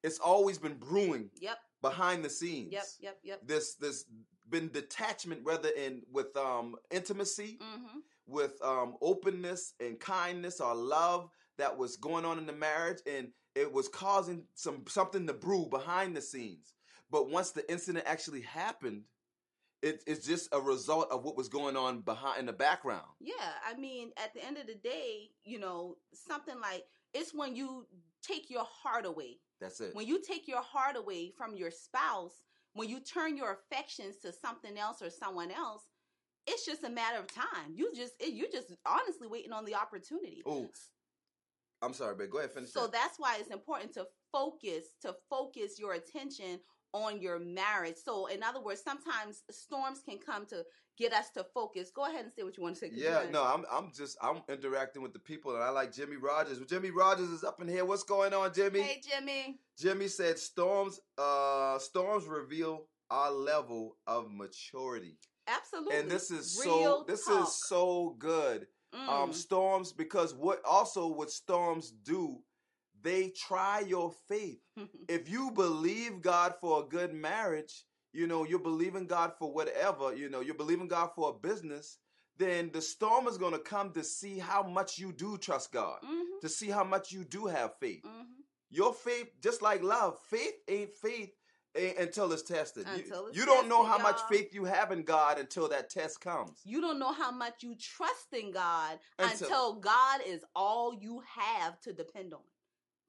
It's always been brewing yep. behind the scenes. yep yep yep. This this been detachment, whether in with um intimacy, mm-hmm. with um openness and kindness or love that was going on in the marriage, and it was causing some something to brew behind the scenes. But once the incident actually happened, it, it's just a result of what was going on behind in the background. Yeah, I mean, at the end of the day, you know, something like it's when you take your heart away. That's it. When you take your heart away from your spouse, when you turn your affections to something else or someone else, it's just a matter of time. You just it, you just honestly waiting on the opportunity. Oh, I'm sorry, babe. Go ahead, finish So that. that's why it's important to focus to focus your attention on your marriage. So in other words, sometimes storms can come to get us to focus. Go ahead and say what you want to say. Yeah, no, I'm I'm just I'm interacting with the people, and I like Jimmy Rogers. Jimmy Rogers is up in here. What's going on, Jimmy? Hey Jimmy. Jimmy said storms uh storms reveal our level of maturity. Absolutely. And this is Real so this talk. is so good. Um Mm. storms because what also what storms do, they try your faith. If you believe God for a good marriage, you know, you're believing God for whatever, you know, you're believing God for a business, then the storm is going to come to see how much you do trust God, Mhm, to see how much you do have faith. mhm. Your faith, just like love, faith ain't faith until it's tested. You- Until it's you, don't know how much y'all. faith you have in God until that test comes. You don't know how much you trust in God Until- until God is all you have to depend on.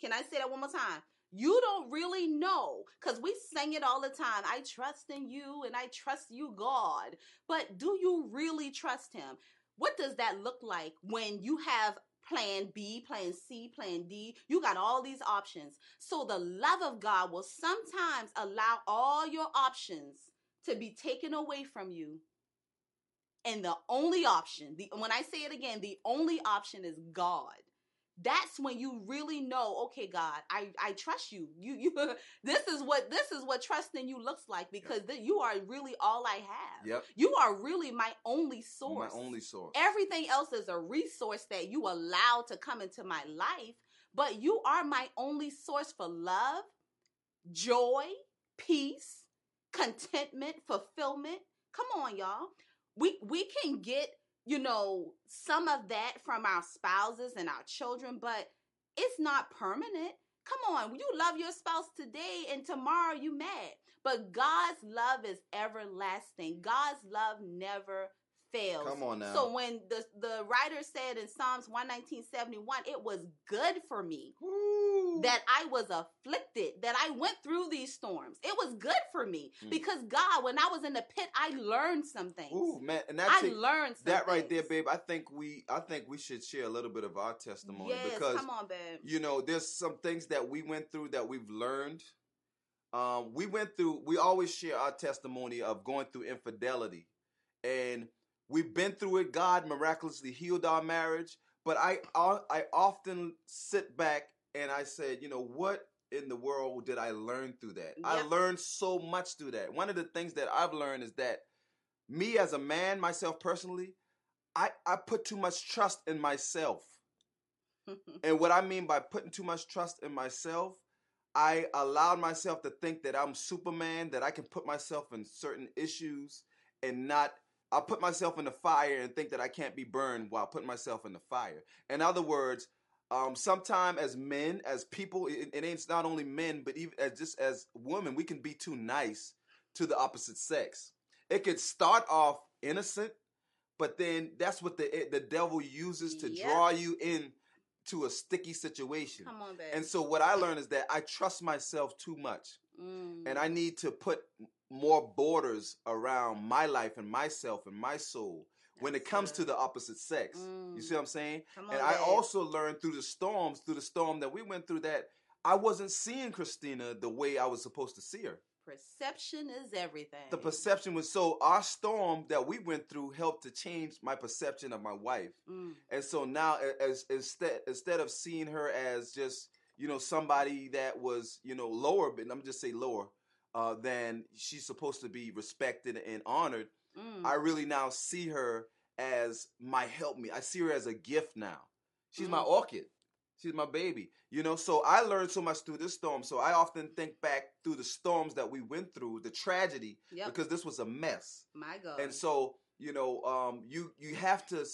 Can I say that one more time? You don't really know because we sing it all the time. I trust in you and I trust you, God. But do you really trust Him? What does that look like when you have plan B, plan C, plan D? You got all these options. So the love of God will sometimes allow all your options to be taken away from you and the only option the when i say it again the only option is god that's when you really know okay god i i trust you. You you this is what this is what trusting you looks like because th- you are really all i have. Yep. you are really my only source My only source. everything else is a resource that you allow to come into my life but you are my only source for love joy peace contentment fulfillment. Come on y'all. We we can get you know, some of that from our spouses and our children, but it's not permanent. Come on, you love your spouse today and tomorrow you mad. But God's love is everlasting. God's love never fails. Come on now. So when the the writer said in Psalms 11971, it was good for me Woo. that I was afflicted, that I went through these storms. It was good for me Mm. because God, when I was in the pit, I learned some things. Ooh, man, and that I learned that right there, babe. I think we, I think we should share a little bit of our testimony Yes, because come on, babe. you know, there's some things that we went through that we've learned. Um, we went through. We always share our testimony of going through infidelity, and we've been through it. God miraculously healed our marriage, but I, I often sit back and I said, you know, what in the world did I learn through that? I learned so much through that. One of the things that I've learned is that me as a man, myself personally, I, I put too much trust in myself. And what I mean by putting too much trust in myself, I allowed myself to think that I'm Superman, that I can put myself in certain issues and not. I put myself in the fire and think that I can't be burned while putting myself in the fire. In other words, um, sometime as men, as people, it, it ain't not only men, but even as just as women, we can be too nice to the opposite sex. It could start off innocent, but then that's what the the devil uses to Yep. draw you in to a sticky situation. come on, babe. And so what I learned is that I trust myself too much Mm. and I need to put more borders around my life and myself and my soul when it That's comes to the opposite sex. You see Mm. what I'm saying? Come on, And I babe. also learned through the storms, through the storm that we went through that I wasn't seeing Christina the way I was supposed to see her. perception is everything. The perception was so our storm that we went through helped to change my perception of my wife. Mm. And so now, a- as instead instead of seeing her as just you know somebody that was you know lower, but I'm just say lower uh, than she's supposed to be respected and honored, Mm. I really now see her as my help me. I see her as a gift now. She's my Mm. orchid. She's my baby. You know, so I learned so much through this storm. So I often think back through the storms that we went through, the tragedy, Yep. because this was a mess. My God. And so, you know, um, you you have to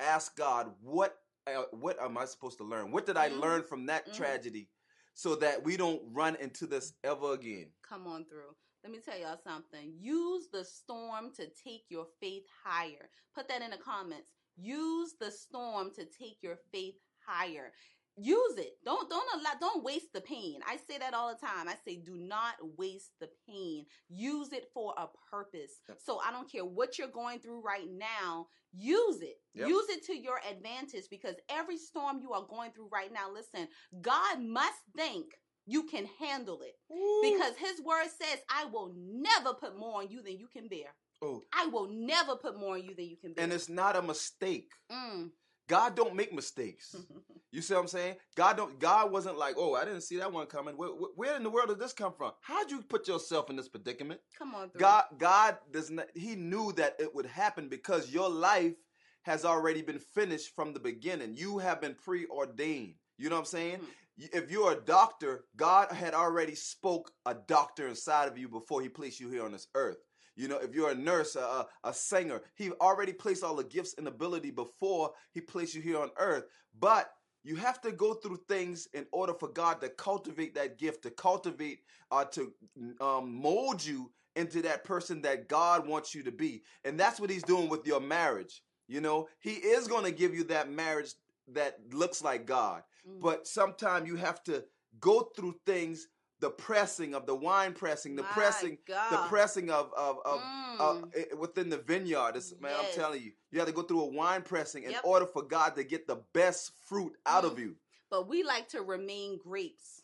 ask God, what uh, what am I supposed to learn? What did I Mhm. learn from that Mhm. tragedy, so that we don't run into this ever again? Come on through. Let me tell y'all something. Use the storm to take your faith higher. Put that in the comments. Use the storm to take your faith higher. Use it. Don't don't allow don't waste the pain. I say that all the time. I say do not waste the pain. Use it for a purpose. Yep. So I don't care what you're going through right now, use it. Yep. Use it to your advantage because every storm you are going through right now, listen, God must think you can handle it because his word says i will never put more on you than you can bear Oh. i will never put more on you than you can bear and it's not a mistake. Mm. God don't make mistakes. You see what I'm saying? God don't. God wasn't like, oh, I didn't see that one coming. Where, where- in the world did this come from? How'd you put yourself in this predicament? come on through. God, God does not. He knew that it would happen because your life has already been finished from the beginning. You have been preordained. You know what I'm saying? Mhm. If you're a doctor, God had already spoke a doctor inside of you before He placed you here on this earth. You know, if you're a nurse, a, a, a singer, He already placed all the gifts and ability before He placed you here on earth. But you have to go through things in order for God to cultivate that gift, to cultivate, uh, to um, mold you into that person that God wants you to be. And that's what He's doing with your marriage. You know, He is going to give you that marriage that looks like God. Mm. But sometimes you have to go through things, the pressing of the wine pressing, the My pressing, the pressing of of, of Mm. uh, within the vineyard. This, man, I'm telling you, you have to go through a wine pressing in order for God to get the best fruit out Mm. of you. but we like to remain grapes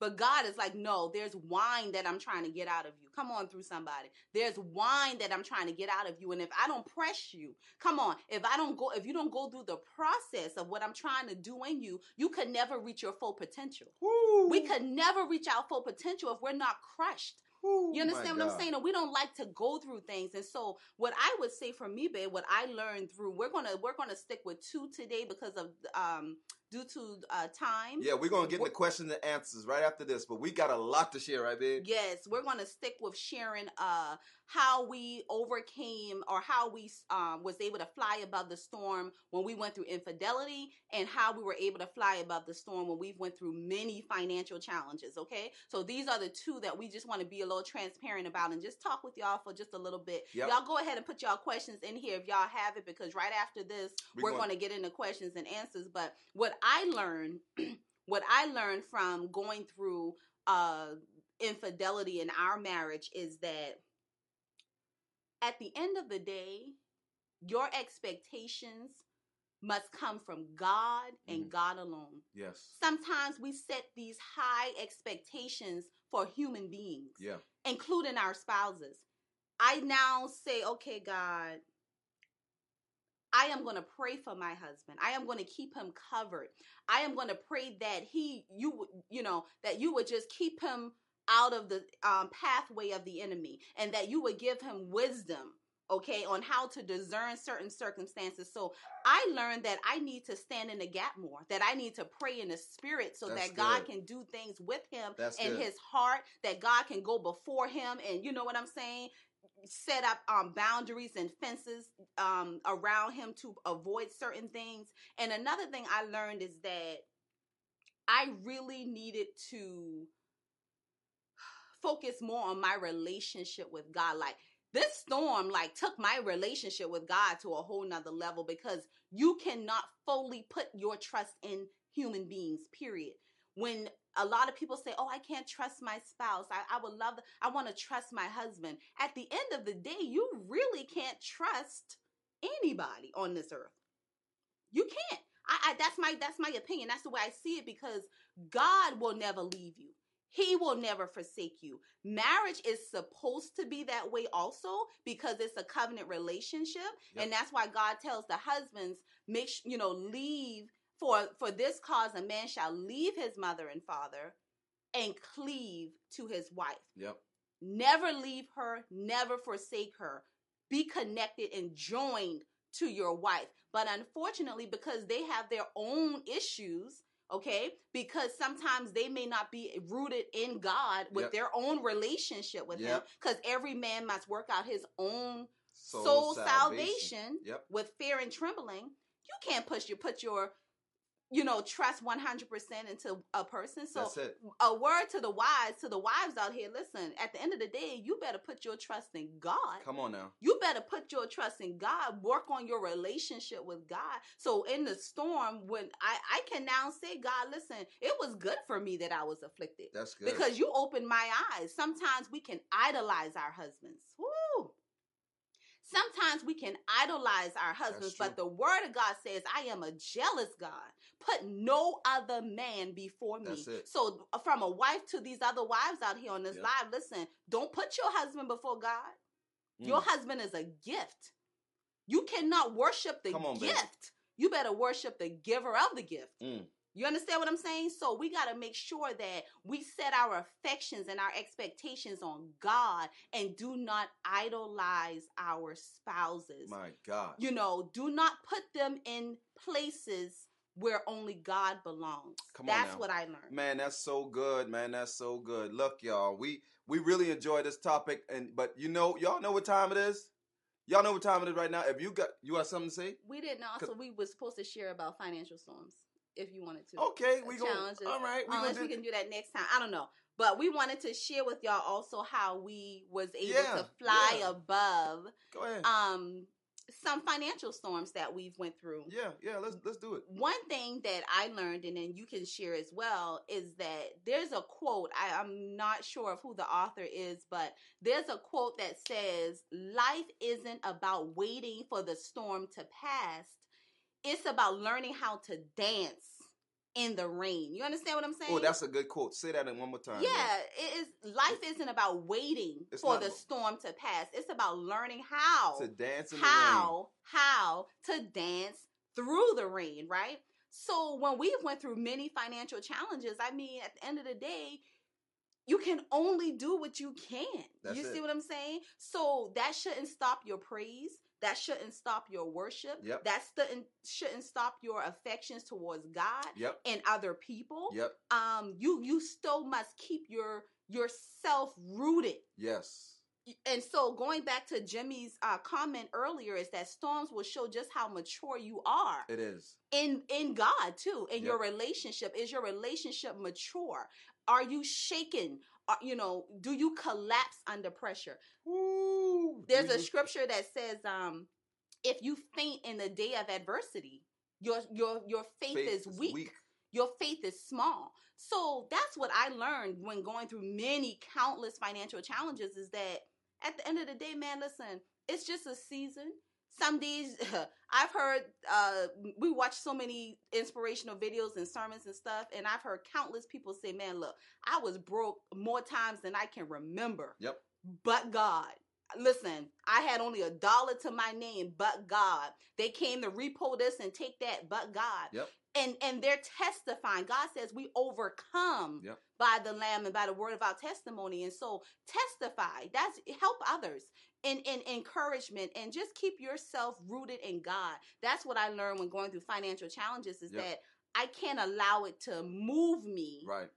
but god is like no there's wine that i'm trying to get out of you. Come on through somebody. There's wine that i'm trying to get out of you. And if i don't press you come on. If i don't go if you don't go through the process of what i'm trying to do in you you could never reach your full potential. Woo. we could never reach our full potential if we're not crushed. Woo, You understand what I'm saying? And we don't like to go through things. And so what I would say for me, babe, what I learned through, we're gonna we're gonna stick with two today because of um due to uh, time. Yeah, we're gonna get into questions and answers right after this, but we got a lot to share, right, babe? Yes, we're going to stick with sharing uh, how we overcame or how we um, was able to fly above the storm when we went through infidelity, and how we were able to fly above the storm when we went through many financial challenges. Okay, so these are the two that we just want to be a little transparent about and just talk with y'all for just a little bit. Yep. Y'all go ahead and put y'all questions in here if y'all have it, because right after this, We we're gonna- going to get into questions and answers. But what I learned, what I learned from going through uh, infidelity in our marriage is that at the end of the day, your expectations must come from God and Mhm. God alone. Yes. Sometimes we set these high expectations for human beings Yeah. including our spouses. I now say, okay, God, I am going to pray for my husband. I am going to keep him covered. I am going to pray that he, you, you know, that you would just keep him out of the um, pathway of the enemy, and that you would give him wisdom. Okay, on how to discern certain circumstances. So I learned that I need to stand in the gap more, that I need to pray in the spirit so That's that God good. can do things with him That's and good. his heart that God can go before him and you know what I'm saying set up um boundaries and fences um around him to avoid certain things. And another thing I learned is that I really needed to focus more on my relationship with God. Like this storm like took my relationship with God to a whole nother level because you cannot fully put your trust in human beings period. When a lot of people say, "Oh, I can't trust my spouse. I, I would love. I want to trust my husband." At the end of the day, you really can't trust anybody on this earth. You can't. I, I that's my that's my opinion. That's the way I see it because God will never leave you. He will never forsake you. Marriage is supposed to be that way also because it's a covenant relationship, Yep. and that's why God tells the husbands, make you know, leave for for this cause a man shall leave his mother and father and cleave to his wife. Yep. Never leave her, never forsake her. Be connected and joined to your wife. But unfortunately, because they have their own issues, okay, because sometimes they may not be rooted in God with Yep. their own relationship with Him, because every man must work out his own Soul, soul, salvation, Yep. with fear and trembling. You can't push your put your you know trust 100% into a person so a word to the wives to the wives out here listen at the end of the day you better put your trust in god Come on now. you better put your trust in god work on your relationship with god so in the storm when i i can now say god listen it was good for me that i was afflicted That's good. because you opened my eyes. Sometimes we can idolize our husbands. Woo! Sometimes we can idolize our husbands, but the word of God says, I am a jealous God. Put no other man before me. That's it. So, uh, from a wife to these other wives out here on this Yeah. live, listen, don't put your husband before God. Your Mm. husband is a gift. You cannot worship the on, baby. gift. You better worship the giver of the gift. Mm. You understand what I'm saying? So we got to make sure that we set our affections and our expectations on God and do not idolize our spouses. My God. You know, do not put them in places where only God belongs. Come on That's what I learned. Man, that's so good, man. That's so good. Look, y'all, we we really enjoy this topic, and but you know, y'all know what time it is. Y'all know what time it is right now. If you got you got something to say, We didn't know. also we were supposed to share about financial storms if you wanted to. okay, we go. All right, we Unless we can do that next time. I don't know. But we wanted to share with y'all also how we was able Yeah, to fly yeah. above Go ahead. um some financial storms that we've went through. yeah, yeah. Let's let's do it. One thing that I learned, and then you can share as well, is that there's a quote. I, I'm not sure of who the author is, but there's a quote that says, Life isn't about waiting for the storm to pass, it's about learning how to dance in the rain. You understand what I'm oh, saying? Oh, that's a good quote. Say that in one more time. yeah, it is. Life isn't about waiting for not- the storm to pass. It's about learning how To dance in the rain. how how to dance through the rain right so when we went through many financial challenges i mean at the end of the day you can only do what you can That's you see it. what i'm saying so that shouldn't stop your praise that shouldn't stop your worship. Yep. That shouldn't shouldn't stop your affections towards God Yep. and other people. Yep. Um, you you still must keep your yourself rooted. Yes. And so going back to Jimmy's uh, comment earlier is that storms will show just how mature you are It is. in in God too. In your relationship, is your relationship mature? Are you shaken? Are, you know, do you collapse under pressure? Woo. There's a scripture that says, um, if you faint in the day of adversity, your your your faith, is weak. Your faith is small. So that's what I learned when going through many countless financial challenges is that at the end of the day, man, listen, it's just a season. Some days I've heard uh we watch so many inspirational videos and sermons and stuff, and I've heard countless people say, Man, look, I was broke more times than I can remember Yep. but God. Listen, I had only a dollar to my name, but God. They came to repo this and take that, but God. Yep. And and they're testifying. God says we overcome Yep. by the Lamb and by the word of our testimony. And so testify. That's help others in, in encouragement and just keep yourself rooted in God. That's what I learned when going through financial challenges is Yep. that I can't allow it to move me Right.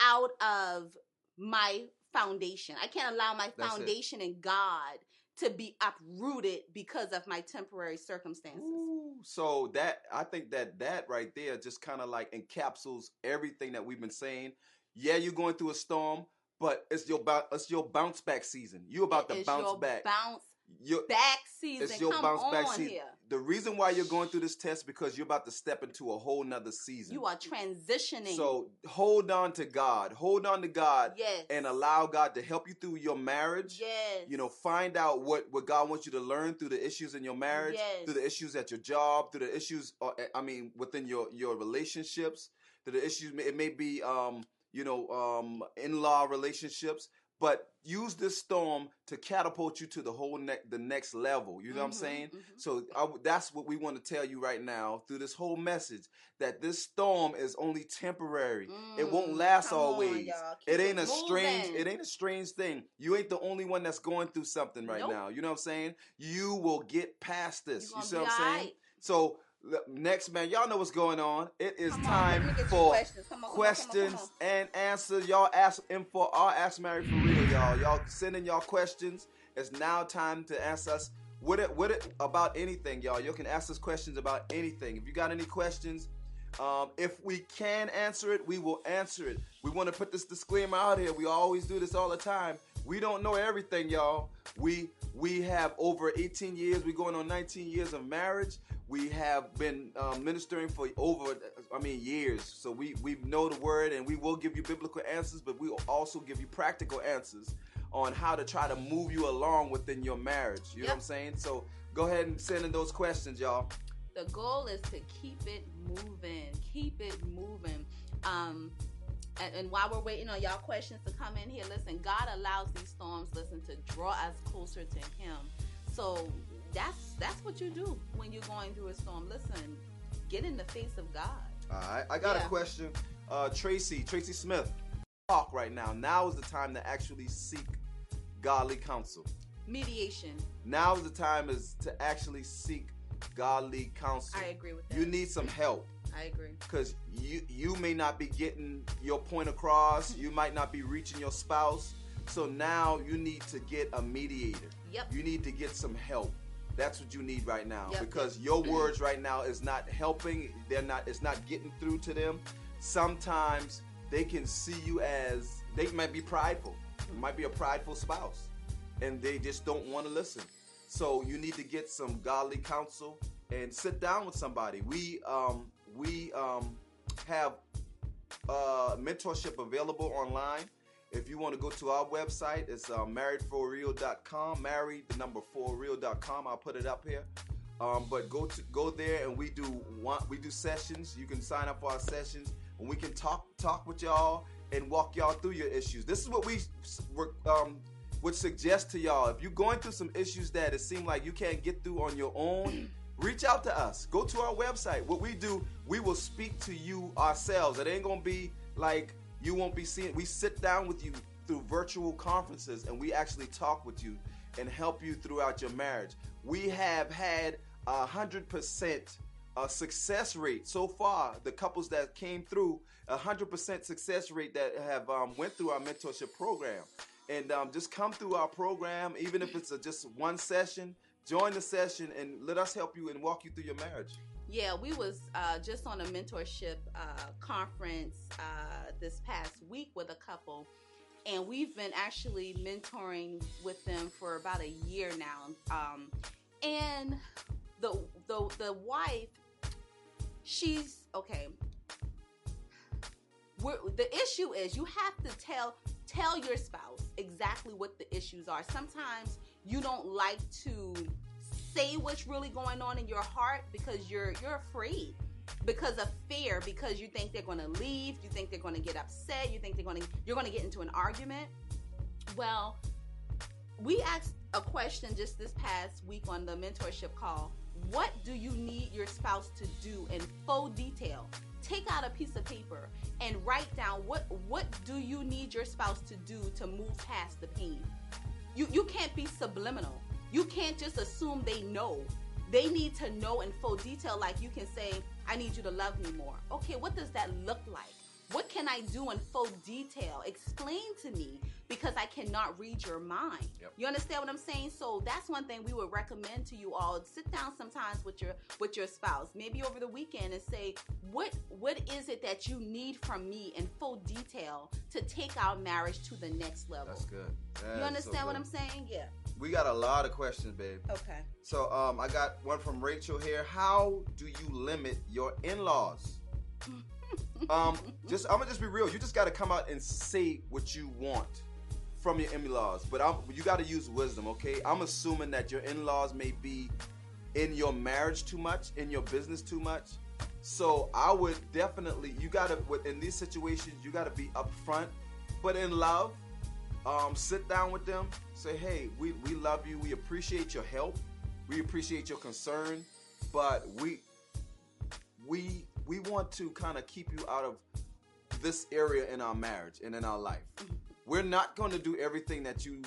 out of my foundation. I can't allow my That's it. foundation in God to be uprooted because of my temporary circumstances. Ooh, so that I think that that right there just kind of like encapsulates everything that we've been saying. Yeah, you're going through a storm, but it's your it's your bounce back season. You about to bounce your back. Bounce You're, back season. it's your Come bounce back season. here. The reason why you're going through this test because you're about to step into a whole nother season. You are transitioning. So hold on to God. Hold on to God yes. and allow God to help you through your marriage. Yes. You know, find out what what God wants you to learn through the issues in your marriage, Yes. through the issues at your job, through the issues. Uh, I mean, within your your relationships, through the issues. It may be, um, you know, um, in law relationships. But use this storm to catapult you to the whole ne- the next level. You know what I'm Mhm, saying? mhm. So I w that's what we want to tell you right now through this whole message that this storm is only temporary. it won't Mm, last on, always. y'all. It ain't a strange. It ain't a strange thing. You ain't the only one that's going through something right Nope. now. You know what I'm saying? You will get past this. You, gonna see what I'm saying? alright. So next, man, y'all know what's going on. It is on, time let me get your for questions. Come on, come on, come on, questions come on. and answers. Y'all ask info. Our Ask Mary for real, y'all. Y'all send in y'all questions. It's now time to ask us what it what it about anything, y'all. You can ask us questions about anything. If you got any questions, um, if we can answer it, we will answer it. We want to put this disclaimer out here. We always do this all the time. We don't know everything, y'all. We we have over 18 years. We're going on 19 years of marriage. We have been um, ministering for over, I mean, years. So we we know the word, and we will give you biblical answers, but we will also give you practical answers on how to try to move you along within your marriage. You know what I'm saying? So go ahead and send in those questions, y'all. the goal is to keep it moving keep it moving um and, and while we're waiting on y'all questions to come in here listen god allows these storms listen to draw us closer to him so that's that's what you do when you're going through a storm listen get in the face of god All right, I got a question. Uh, Tracy, Tracy Smith, talk right now. Now is the time to actually seek godly counsel. mediation Now is the time is to actually seek godly counsel. i agree with that You need some help i agree because you you may not be getting your point across. you might not be reaching your spouse. So now you need to get a mediator. yep You need to get some help. That's what you need right now Yep. because your words right now is not helping. They're not. It's not getting through to them. Sometimes they can see you as they might be prideful. You might be a prideful spouse, and they just don't want to listen. So you need to get some godly counsel and sit down with somebody. We um we um have uh, mentorship available online. If you want to go to our website, it's uh, marriedforreal.com. Married the number four real.com. I'll put it up here. Um, but go to go there and we do one, we do sessions. You can sign up for our sessions and we can talk talk with y'all and walk y'all through your issues. This is what we um, would suggest to y'all. If you're going through some issues that it seems like you can't get through on your own, reach out to us. Go to our website. What we do, we will speak to you ourselves. It ain't gonna be like you won't be seeing. We sit down with you through virtual conferences and we actually talk with you and help you throughout your marriage. We have had a hundred percent uh, success rate so far. The couples that came through, a hundred percent success rate that have um, went through our mentorship program, and um, just come through our program, even if it's a, just one session. Join the session and let us help you and walk you through your marriage. Yeah, we was uh, just on a mentorship uh, conference uh, this past week with a couple, and we've been actually mentoring with them for about a year now. Um, and the the the wife, she's okay. We're, the issue is you have to tell tell your spouse exactly what the issues are. Sometimes you don't like to say what's really going on in your heart because you're you're afraid because of fear because you think they're going to leave you think they're going to get upset you think they're going to you're going to get into an argument. Well we asked a question just this past week on the mentorship call. What do you need your spouse to do in full detail? Take out a piece of paper and write down what what do you need your spouse to do to move past the pain you you can't be subliminal you can't just assume they know. They need to know in full detail. Like you can say, I need you to love me more. Okay, what does that look like? What can I do in full detail? Explain to me because I cannot read your mind. Yep. You understand what I'm saying? So that's one thing we would recommend to you all. Sit down sometimes with your with your spouse, maybe over the weekend, and say, what what is it that you need from me in full detail to take our marriage to the next level? That's good. That you understand so what. I'm saying? Yeah. We got a lot of questions, babe. Okay. So um, I got one from Rachel here. How do you limit your in-laws? um, just I'm gonna just be real. You just got to come out and say what you want from your in-laws, but I'm, you got to use wisdom. Okay, I'm assuming that your in-laws may be in your marriage too much, in your business too much. So I would definitely you got to in these situations you got to be upfront, but in love. Um, sit down with them. Say, hey, we, we love you. We appreciate your help. We appreciate your concern, but we we we want to kind of keep you out of this area in our marriage and in our life. We're not going to do everything that you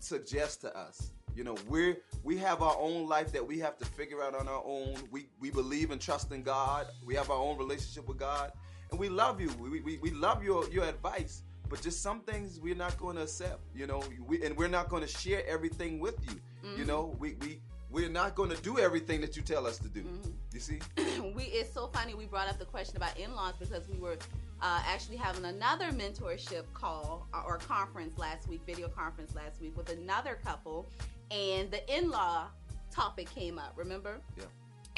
suggest to us. You know, we're we have our own life that we have to figure out on our own. We we believe and trust in God. We have our own relationship with God, and we love you. We we, we love your your advice, but just some things we're not going to accept. You know, we, and we're not going to share everything with you. You mm-hmm. know, we we we're not going to do everything that you tell us to do. You see? we it's so funny we brought up the question about in-laws because we were uh, actually having another mentorship call uh, or conference last week video conference last week with another couple and the in-law topic came up remember Yeah.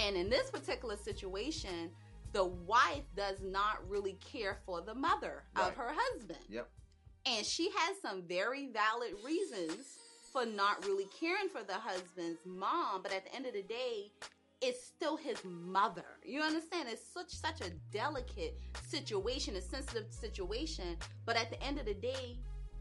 and in this particular situation the wife does not really care for the mother Right. of her husband Yep. and she has some very valid reasons for not really caring for the husband's mom but at the end of the day it's still his mother. You understand? It's such such a delicate situation a sensitive situation but at the end of the day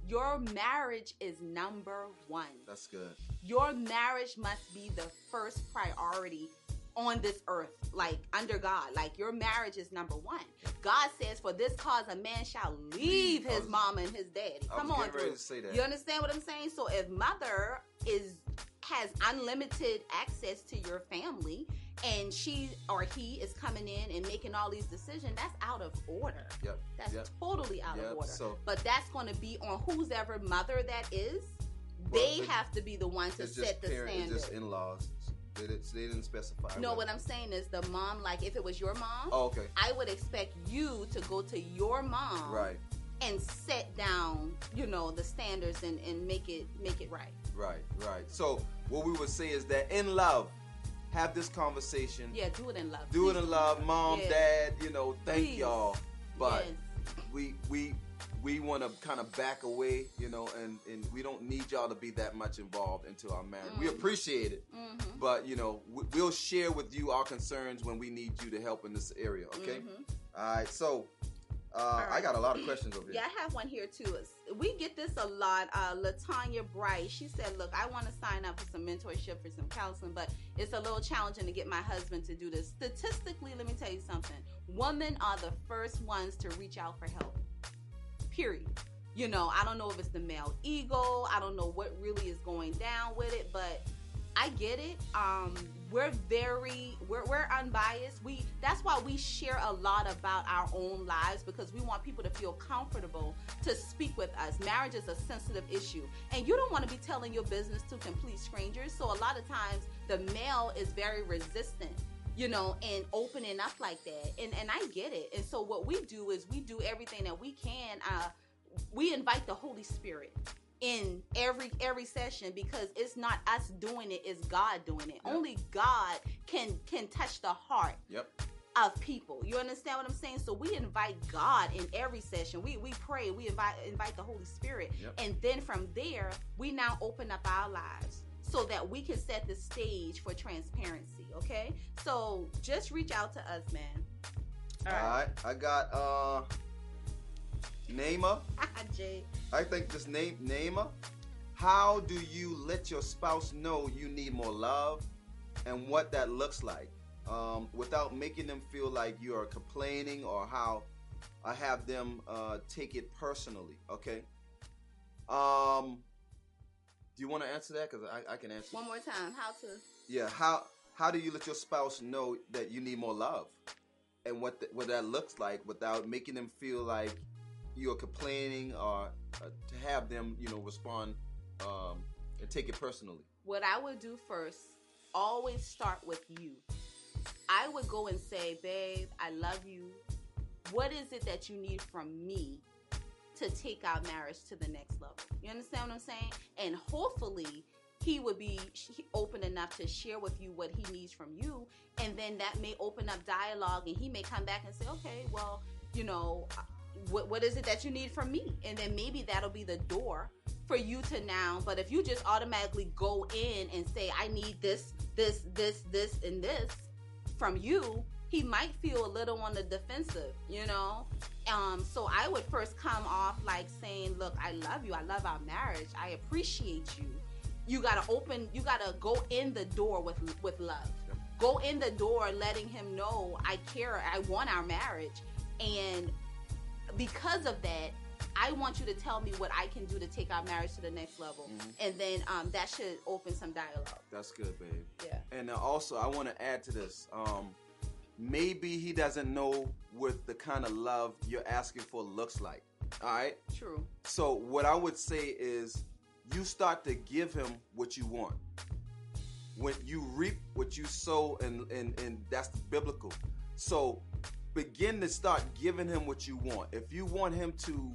your marriage is number one. That's good. your marriage must be the first priority on this earth, like under God. Like your marriage is number one. God says, "For this cause, a man shall leave his oh. was- mama and his daddy." Come on, ready to say that. You understand what I'm saying? So if mother is has unlimited access to your family and she or he is coming in and making all these decisions, that's out of order. Yep. That's Yep. totally out Yep, of order. so- but that's going to be on whose ever mother that is. Well, they have to be the one to set the parent, standard. it's just in-laws. They, didn't- they didn't specify. No, what- what I'm saying is the mom, like if it was your mom, Oh, okay. I would expect you to go to your mom Right. and set down, you know, the standards and, and make it make it right. Right, right. So what we would say is that in love, have this conversation. Yeah, do it in love. Do it in love, mom, Yeah. dad. You know, thank Please. y'all. But Yes. we we we want to kind of back away, you know, and and we don't need y'all to be that much involved into our marriage. We Mhm. appreciate it, Mhm. but you know, we, we'll share with you our concerns when we need you to help in this area. Okay. Mhm. All right. So uh, I got a lot of questions over here. Yeah, I have one here too. We get this a lot. Uh, Latanya Bright, she said, "Look, I want to sign up for some mentorship for some counseling, but it's a little challenging to get my husband to do this. Statistically, let me tell you something: women are the first ones to reach out for help. Period. You know, I don't know if it's the male ego. I don't know what really is going down with it, but I get it. Um, we're very we're, we're unbiased. We that's why we share a lot about our own lives because we want people to feel comfortable to speak with us. Marriage is a sensitive issue, and you don't want to be telling your business to complete strangers. So a lot of times the male is very resistant you know, and opening up like that. And and I get it. And so what we do is we do everything that we can. Uh, we invite the Holy Spirit in every every session because it's not us doing it it's god doing it yep. only god can can touch the heart yep of people you understand what i'm saying so we invite god in every session we we pray we invite invite the holy spirit yep. and then from there we now open up our lives so that we can set the stage for transparency okay so just reach out to us man all right, all right. i got uh Naima. Jay. I think this name Naima. How do you let your spouse know you need more love and what that looks like um, without making them feel like you are complaining or how I have them uh, take it personally? Okay. Um, do you want to answer that? Because I, I can answer. One more time. How to? Yeah. How How do you let your spouse know that you need more love, and what the, what that looks like without making them feel like you're complaining or uh, to have them, you know, respond um, and take it personally? What I would do first, always start with you. I would go and say, babe, I love you. What is it that you need from me to take our marriage to the next level? You understand what I'm saying? And hopefully, he would be open enough to share with you what he needs from you. And then that may open up dialogue, and he may come back and say, okay, well, you know, uh, what, what is it that you need from me? And then maybe that'll be the door for you to now. But if you just automatically go in and say, I need this, this, this, this, and this from you, he might feel a little on the defensive, you know? Um, so I would first come off like saying, Look, I love you. I love our marriage. I appreciate you. You gotta open, you gotta go in the door with with love. Go in the door letting him know I care, I want our marriage. And because of that, I want you to tell me what I can do to take our marriage to the next level, mm-hmm. and then um, that should open some dialogue. That's good, babe. Yeah. And uh, also, I want to add to this. Um, maybe he doesn't know what the kind of love you're asking for looks like. All right. True. So what I would say is, you start to give him what you want. When you reap what you sow, and and and that's biblical. So begin to start giving him what you want. If you want him to,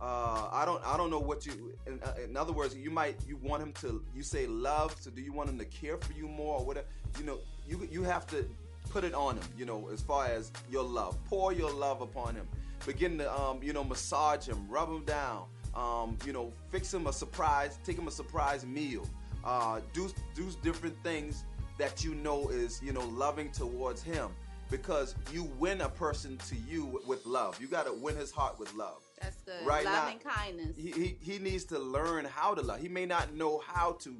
uh, I don't, I don't know what you. In, uh, in, other words, you might you want him to. You say love. So do you want him to care for you more or whatever? You know, you you have to put it on him. You know, as far as your love, pour your love upon him. Begin to, um, you know, massage him, rub him down. Um, you know, fix him a surprise, take him a surprise meal. Uh, do do different things that you know is you know loving towards him because you win a person to you with love. You got to win his heart with love. That's good. Right love now, and kindness. He, he he needs to learn how to love. He may not know how to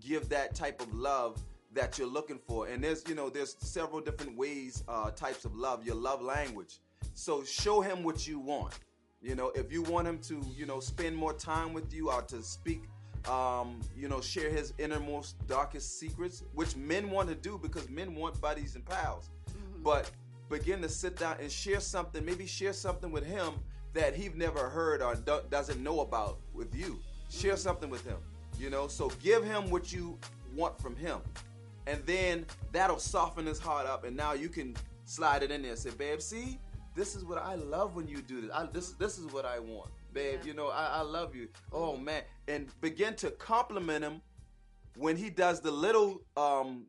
give that type of love that you're looking for. And there's you know there's several different ways, uh, types of love. Your love language. So show him what you want. You know, if you want him to, you know, spend more time with you or to speak, um, you know, share his innermost, darkest secrets, which men want to do because men want buddies and pals but begin to sit down and share something, maybe share something with him that he's never heard or do- doesn't know about with you. Share something with him, you know. So give him what you want from him, and then that'll soften his heart up, and now you can slide it in there and say, "Babe, see, this is what I love when you do this. I, this this is what I want, babe. Yeah. You know, I, I love you. Oh man, and begin to compliment him when he does the little um,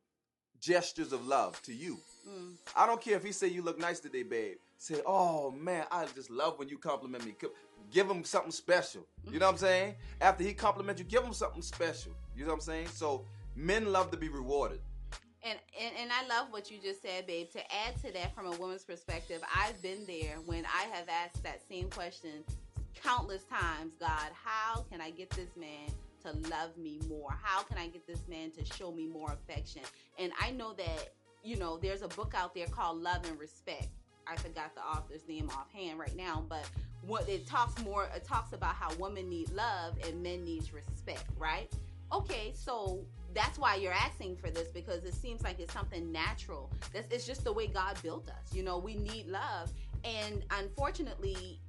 gestures of love to you. Mm. I don't care if he say you look nice today, babe. Say, oh man, I just love when you compliment me. Give him something special. You know what I'm saying? After he compliment you, give him something special. You know what I'm saying? So men love to be rewarded. And, and and I love what you just said, babe. To add to that from a woman's perspective, I've been there when I have asked that same question countless times. God, how can I get this man to love me more? How can I get this man to show me more affection? And I know that you know, there's a book out there called Love and Respect. I forgot the author's name offhand right now, but what it talks more it talks about how women need love and men needs respect, right? Okay, so that's why you're asking for this because it seems like it's something natural. That's it's just the way God built us. You know, we need love, and unfortunately,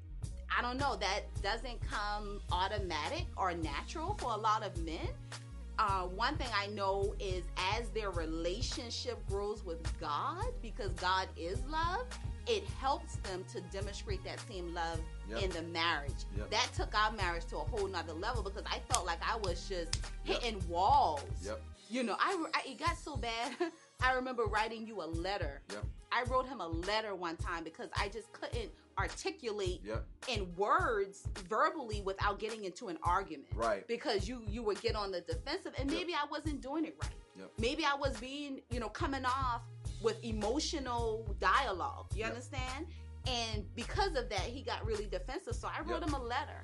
I don't know that doesn't come automatic or natural for a lot of men. Uh, one thing I know is as their relationship grows with God, because God is love, it helps them to demonstrate that same love Yep. in the marriage. Yep. That took our marriage to a whole nother level because I felt like I was just Yep. hitting walls. Yep. You know, I, I it got so bad. I remember writing you a letter. Yep. I wrote him a letter one time because I just couldn't articulate Yep. in words verbally without getting into an argument. Right. Because you you would get on the defensive and maybe I wasn't doing it right. Maybe I was being, you know, coming off with emotional dialogue. You Yep. understand? And because of that, he got really defensive. So I wrote Yep. him a letter.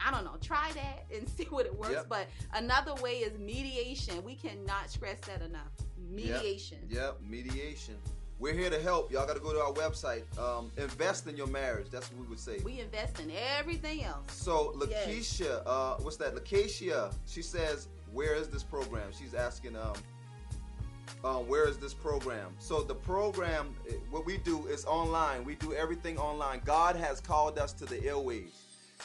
I don't know. Try that and see what it works. Yep. But another way is mediation. We cannot stress that enough. Mediation. Yep, mediation. We're here to help. Y'all got to go to our website. Um, invest in your marriage. That's what we would say. We invest in everything else. So Yes. Lakeisha, uh, what's that? Lakeisha, she says, "Where is this program?" She's asking, um, uh, "Where is this program?" So the program, eh, what we do is online. We do everything online. God has called us to the airwaves.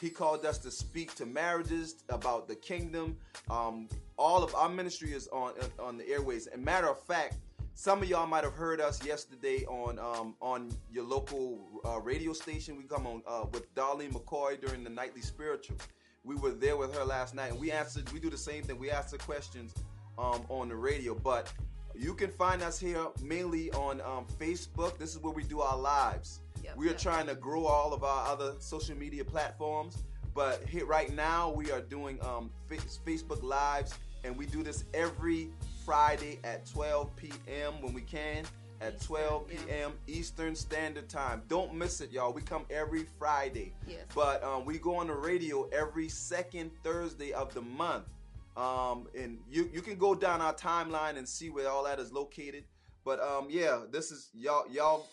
He called us to speak to marriages about the kingdom. Um, all of our ministry is on on the airways. And matter of fact, some of y'all might have heard us yesterday on um, on your local uh, radio station. We come on uh, with Darlene McCoy during the nightly spiritual. We were there with her last night, and we answered. We do the same thing. We answer questions um, on the radio, but you can find us here mainly on um, Facebook. This is where we do our lives. Yep, we are yep. trying to grow all of our other social media platforms, but here right now we are doing um, fa- Facebook lives, and we do this every Friday at 12 p.m. when we can. At Eastern, 12 yeah. p.m. Eastern Standard Time. Don't miss it, y'all. We come every Friday. Yes. But um, we go on the radio every second Thursday of the month. Um, and you you can go down our timeline and see where all that is located. But um, yeah, this is y'all y'all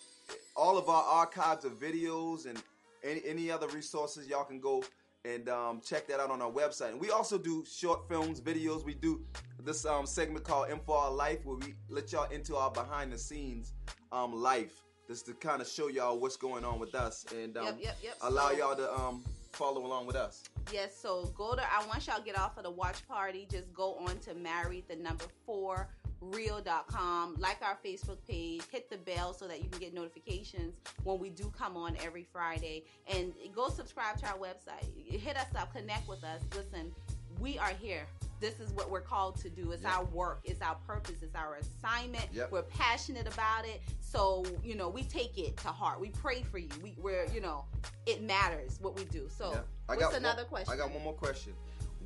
all of our archives of videos and any, any other resources y'all can go and um, check that out on our website. And we also do short films, videos. We do this um, segment called for Our Life where we let y'all into our behind the scenes um, life. Just to kind of show y'all what's going on with us and um, Yep, yep, yep. allow y'all to um, follow along with us. Yes, so go to I want y'all get off of the watch party. Just go on to married the number four real.com, like our Facebook page, hit the bell so that you can get notifications when we do come on every Friday. And go subscribe to our website. Hit us up, connect with us. Listen, we are here. This is what we're called to do. It's Yep. our work, it's our purpose, it's our assignment. Yep. We're passionate about it. So, you know, we take it to heart. We pray for you. We, we're, you know, it matters what we do. So, Yeah. I what's got another one, question? I got one more question.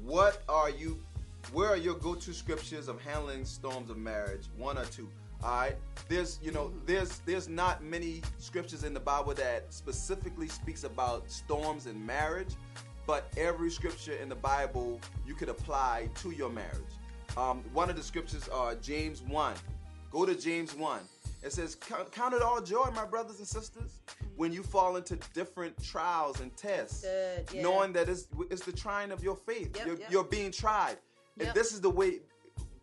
What are you? Where are your go-to scriptures of handling storms of marriage? One or two. All right. There's, you know, Mm-hmm. there's there's not many scriptures in the Bible that specifically speaks about storms in marriage, but every scripture in the Bible you could apply to your marriage. Um, one of the scriptures are James one. Go to James one. It says, "Count it all joy, my brothers and sisters, when you fall into different trials and tests." Good, yeah. knowing that it's, it's the trying of your faith. Yep, you're, yep. you're being tried. And this is the way,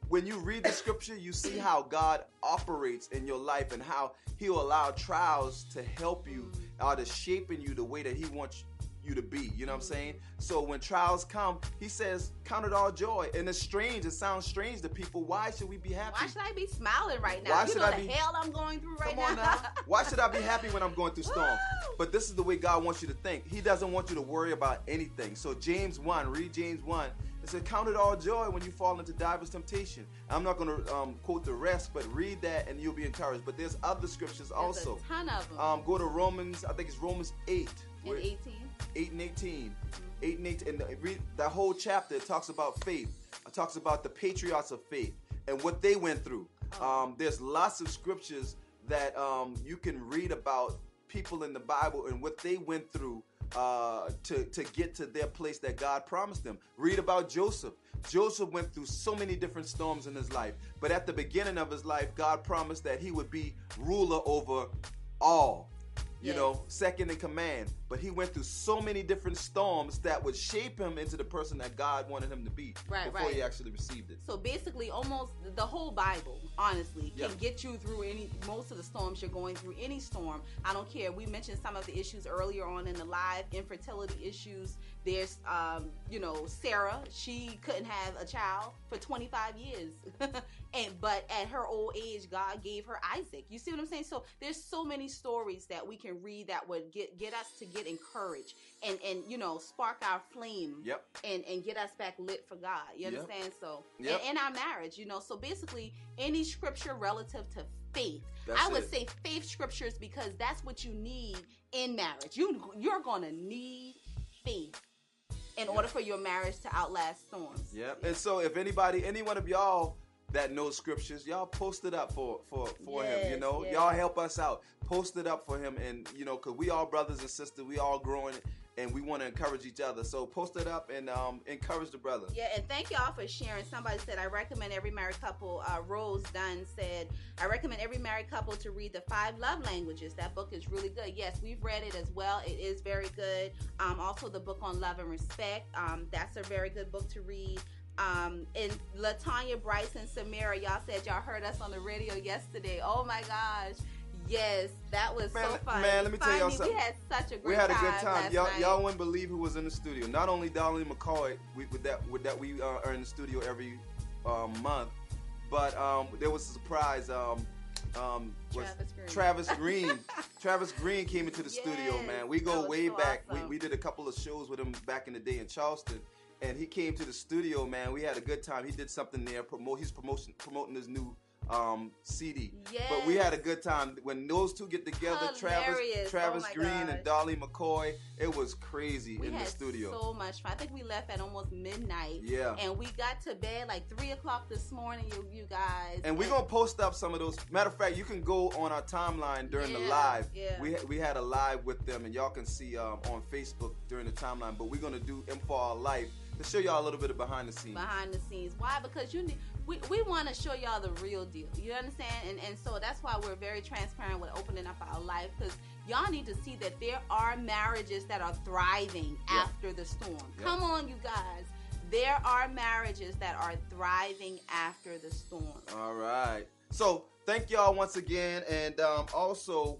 when you read the scripture, you see how God operates in your life and how He'll allow trials to help you or to shape in you the way that He wants you to be. You know what I'm saying? So when trials come, He says, Count it all joy. And it's strange, it sounds strange to people. Why should we be happy? Why should I be smiling right now? Why you should know I the be- hell I'm going through right now. now. Why should I be happy when I'm going through storm? But this is the way God wants you to think. He doesn't want you to worry about anything. So James 1, read James 1. It says, Count it all joy when you fall into diverse temptation. I'm not going to um, quote the rest, but read that and you'll be encouraged. But there's other scriptures There's also. a ton of them. Um, go to Romans, I think it's Romans 8. In 18. 8 and 18. 8 and 18. And read that whole chapter talks about faith. It talks about the patriots of faith and what they went through. Um, there's lots of scriptures that um, you can read about people in the Bible and what they went through uh, to, to get to their place that God promised them. Read about Joseph. Joseph went through so many different storms in his life, but at the beginning of his life, God promised that he would be ruler over all. You Yes. know, second in command. But he went through so many different storms that would shape him into the person that God wanted him to be Right, before right. he actually received it. So basically, almost the whole Bible, honestly, can Yeah. get you through any most of the storms you're going through. Any storm, I don't care. We mentioned some of the issues earlier on in the live, infertility issues. There's, um, you know, Sarah. She couldn't have a child for 25 years, and but at her old age, God gave her Isaac. You see what I'm saying? So there's so many stories that we can read that would get get us to get encouraged and and you know spark our flame Yep. and and get us back lit for God. You Yep. understand? So Yep. in, in our marriage, you know, so basically any scripture relative to faith. That's I would it. say faith scriptures because that's what you need in marriage. You you're gonna need faith in order for your marriage to outlast storms. Yep. And so if anybody, any one of y'all that knows scriptures, y'all post it up for for for him. You know, yes. y'all help us out. Post it up for him, and you know, cause we all brothers and sisters, we all growing, and we want to encourage each other. So post it up and um, encourage the brother. Yeah, and thank y'all for sharing. Somebody said I recommend every married couple. Uh, Rose Dunn said I recommend every married couple to read the Five Love Languages. That book is really good. Yes, we've read it as well. It is very good. Um, also the book on love and respect. Um, that's a very good book to read. Um, and Latanya, Bryce, and Samira, y'all said y'all heard us on the radio yesterday. Oh my gosh. Yes, that was Man, so fun. man, let me tell y'all something. We had such a great We had a good time. Y'all, night. y'all wouldn't believe who was in the studio. Not only Dolly McCoy, we, with that, with that we uh, are in the studio every um, month, but um, there was a surprise. Um, um, Travis Greene. Travis Greene. Travis Greene came into the studio, man. We go way so back. awesome. We, we did a couple of shows with him back in the day in Charleston, and he came to the studio, man. We had a good time. He did something there. Promote. He's promotion promoting his new um, CD. But we had a good time when those two get together. Travis, Hilarious. Travis Oh Greene gosh. and Dolly McCoy. It was crazy we in the studio. so much fun. I think we left at almost midnight. yeah. And we got to bed like three o'clock this morning, you you guys. And we're gonna post up some of those. Matter of fact, you can go on our timeline during the live. yeah. We we had a live with them, and y'all can see um, on Facebook during the timeline. But we're gonna do M for Our Life to show y'all a little bit of behind the scenes. behind the scenes. Why? Because you need we, we want to show y'all the real deal. You understand? And and so that's why we're very transparent with opening up our life because y'all need to see that there are marriages that are thriving after the storm. Come on, you guys. There are marriages that are thriving after the storm. All right. So thank y'all once again, and um, also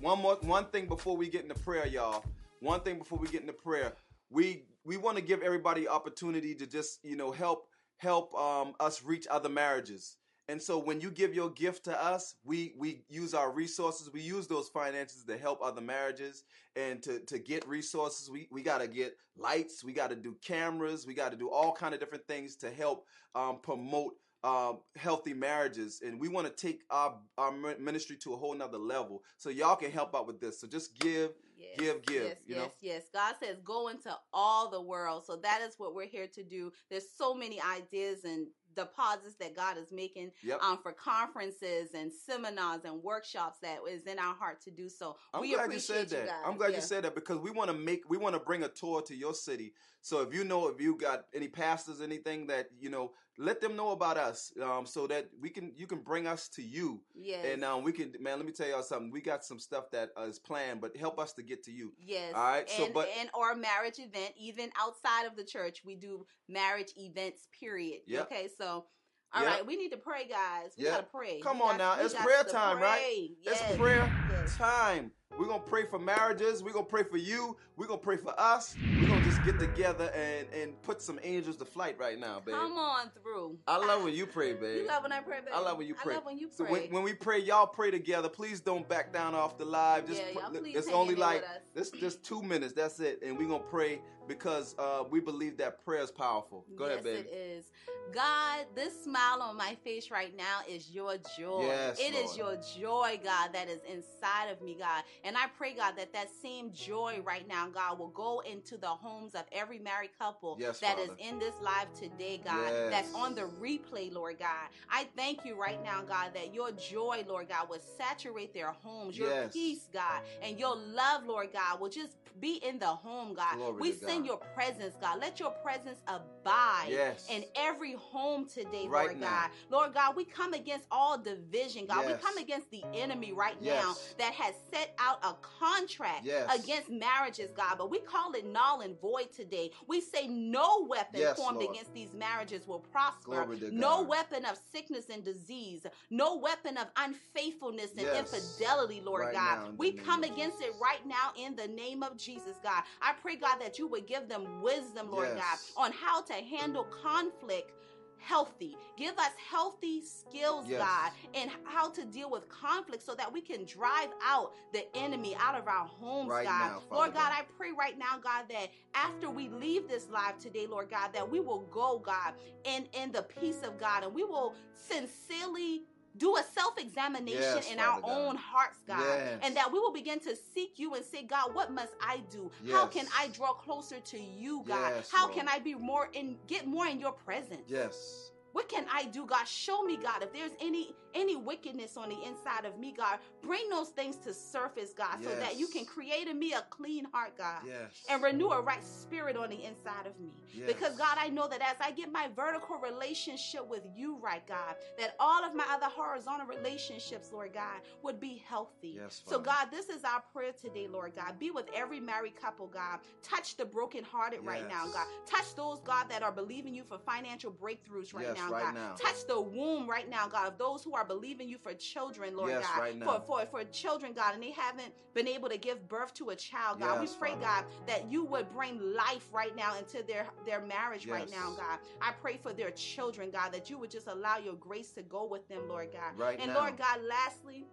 one more one thing before we get into prayer, y'all. One thing before we get into prayer, we we want to give everybody opportunity to just you know help help um, us reach other marriages. And so when you give your gift to us, we we use our resources. We use those finances to help other marriages and to, to get resources. We we gotta get lights. We gotta do cameras. We gotta do all kind of different things to help um, promote um, healthy marriages. And we want to take our our ministry to a whole nother level. So y'all can help out with this. So just give. Yes, Give, give, Yes, you yes, know? yes. God says go into all the world. So that is what we're here to do. There's so many ideas and deposits that God is making Yep. um, for conferences and seminars and workshops that is in our heart to do so. I'm we glad you appreciate said that. guys. I'm glad Yeah. you said that because we want to make we want to bring a tour to your city. So if you know if you got any pastors, anything that you know, let them know about us, um, so that we can you can bring us to you, Yes. and um, we can man. Let me tell y'all something. We got some stuff that uh, is planned, but help us to get to you. Yes. All right, so and, but- and or marriage event, even outside of the church, we do marriage events. Period. Yep. Okay, so. all right, Yep. we need to pray, guys. We Yep. gotta pray. Come We on got- now. it's prayer time, right? pray. It's prayer Yes. time. We're gonna pray for marriages. We're gonna pray for you. We're gonna pray for us. We're gonna just get together and and put some angels to flight right now, baby. Come on through. I love when you pray, babe. You love when I pray, baby. I love when you pray. I love when you So pray. when, when we pray, y'all pray together. Please don't back down off the live. Just Yeah, pr- y'all look, please it's only like this just two minutes. That's it, and we're gonna pray because uh, we believe that prayer is powerful. Go yes, ahead, baby. it is. God, this smile on my face right now is your joy. Yes, It is Lord. your joy, God, that is inside of me, God. And I pray, God, that that same joy right now, God, will go into the homes of every married couple Yes, that is Father. in this live today, God, Yes. that's on the replay, Lord God. I thank you right now, God, that your joy, Lord God, will saturate their homes, your Yes. peace, God, and your love, Lord God, will just be in the home, God. Glory we send God. your presence, God. Let your presence abide Yes. in every home today, Right Lord now. God. Lord God, we come against all division, God. Yes. We come against the enemy right Yes. now that has set out a contract against marriages, God. But we call it null and void today. We say no weapon formed Lord. against these marriages will prosper. No weapon of sickness and disease. No weapon of unfaithfulness and infidelity, Lord Right God. now, we come against it right now in the name of Jesus, God. I pray, God, that you would give them wisdom, Lord Yes. God, on how to handle conflict healthy. Give us healthy skills, Yes. God, and how to deal with conflict so that we can drive out the enemy out of our homes, Right God. now, Lord God. I pray right now, God, that after we leave this live today, Lord God, that we will go, God, in, in the peace of God, and we will sincerely do a self-examination Yes, in our God. own hearts, God, Yes. and that we will begin to seek you and say, God, what must I do? How can I draw closer to you, God? Yes, How Lord. can I be more in get more in your presence? Yes. What can I do, God? Show me, God, if there's any any wickedness on the inside of me, God, bring those things to surface, God, so that you can create in me a clean heart, God. Yes. And renew a right spirit on the inside of me. Yes. Because, God, I know that as I get my vertical relationship with you, right, God, that all of my other horizontal relationships, Lord God, would be healthy. Yes, so, God, this is our prayer today, Lord God. Be with every married couple, God. Touch the brokenhearted right now, God. Touch those, God, that are believing you for financial breakthroughs right Yes, now, right God. now. Touch the womb right now, God, of those who are believing you for children, Lord Yes, God. right now. For, for, for children, God, and they haven't been able to give birth to a child, God. Yes, we pray. God, that you would bring life right now into their, their marriage right now, God. I pray for their children, God, that you would just allow your grace to go with them, Lord God. Right and now. Lord God, lastly,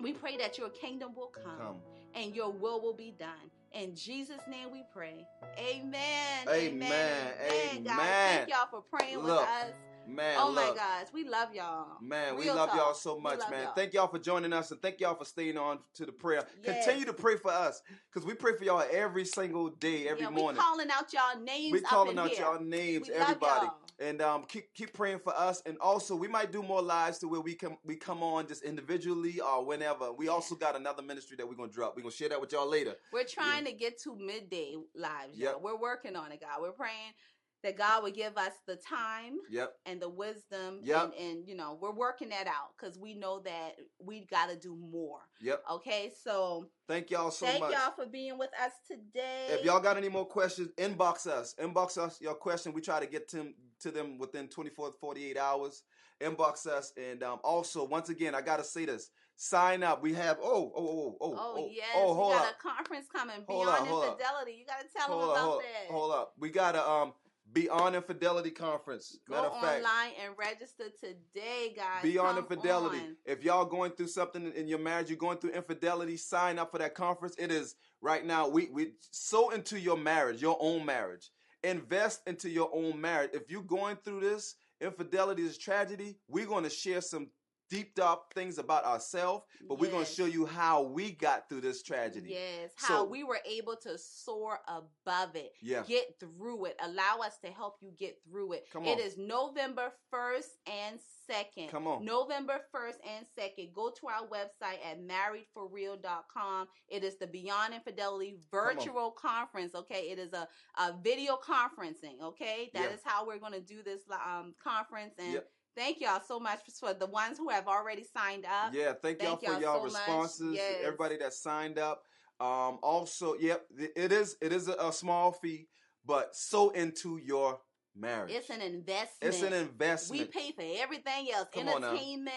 we pray that your kingdom will come, Come. and your will will be done. In Jesus' name we pray. Amen. Amen. Amen. Guys, Amen. thank y'all for praying with us. Man, oh my gosh, we love y'all. Man, we Real love y'all so much, man. y'all. Thank y'all for joining us and thank y'all for staying on to the prayer. Yes. Continue to pray for us because we pray for y'all every single day, every yeah, morning. We calling out y'all names. We calling in out here. y'all names, We everybody, y'all. and um, keep keep praying for us. And also, we might do more lives to where we come we come on just individually or whenever. We Yeah. also got another ministry that we're gonna drop. We're gonna share that with y'all later. We're trying to get to midday lives. Y'all. We're working on it, God. We're praying that God would give us the time Yep. and the wisdom. Yep. And, and you know, we're working that out because we know that we got to do more. Yep. Okay, so Thank y'all so thank much. y'all for being with us today. If y'all got any more questions, inbox us. Inbox us your question. We try to get to them, to them within 24 to 48 hours. Inbox us. And um, also, once again, I got to say this. Sign up. We have, oh, oh, oh, oh, Oh, oh, yes, oh, we hold got up. a conference coming Hold beyond up, hold up. infidelity. You got to tell hold them up, about hold, that. hold up. We got a um, Beyond Infidelity Conference. Go Matter of fact, online and register today, guys. Beyond Come Infidelity. on. If y'all going through something in your marriage, you're going through infidelity, sign up for that conference. It is right now. We we so into your marriage, your own marriage. Invest into your own marriage. If you're going through this, infidelity is tragedy. We're going to share some deep up things about ourselves, but we're going to show you how we got through this tragedy. Yes, So- how we were able to soar above it, Yeah. get through it, allow us to help you get through it. Come on. is November 1st and 2nd. Come on. November 1st and 2nd. Go to our website at marriedforreal.com. It is the Beyond Infidelity virtual conference, okay? It is a, a video conferencing, okay? That Yeah. is how we're going to do this um, conference. And Yep. Thank y'all so much for the ones who have already signed up. Yeah, thank, y'all for y'all y'all so responses. Yes. Everybody that signed up. Um, also, yep, it is it is a, a small fee, but so into your marriage. It's an investment. It's an investment. We pay for everything else. Come. Entertainment.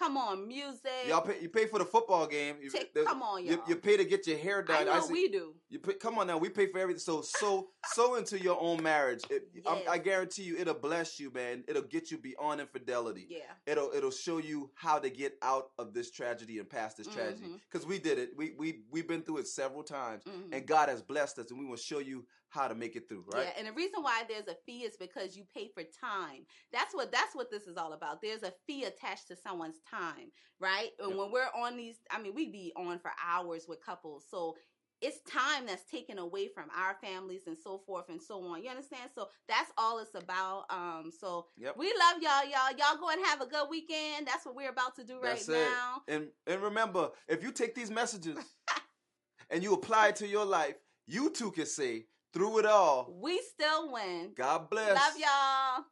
Come on, music. Y'all pay, you pay for the football game. You, Take- the- come on, you, y'all. you pay to get your hair done. I know see- we do. You pay, come on now, we pay for everything. So so so into your own marriage. It, Yes. I guarantee you, it'll bless you, man. It'll get you beyond infidelity. Yeah. It'll it'll show you how to get out of this tragedy and past this tragedy. Because we did it. We we we've been through it several times, Mhm. and God has blessed us, and we will show you how to make it through. Right? Yeah, and the reason why there's a fee is because you pay for time. That's what that's what this is all about. There's a fee attached to someone's time, right? And Yep. when we're on these, I mean, we be on for hours with couples, so it's time that's taken away from our families and so forth and so on. You understand? So that's all it's about. Um, so Yep. we love y'all, y'all. Y'all go and have a good weekend. That's what we're about to do right it. now. And and remember, if you take these messages and you apply it to your life, you too can say, through it all, We still win. God bless. Love y'all.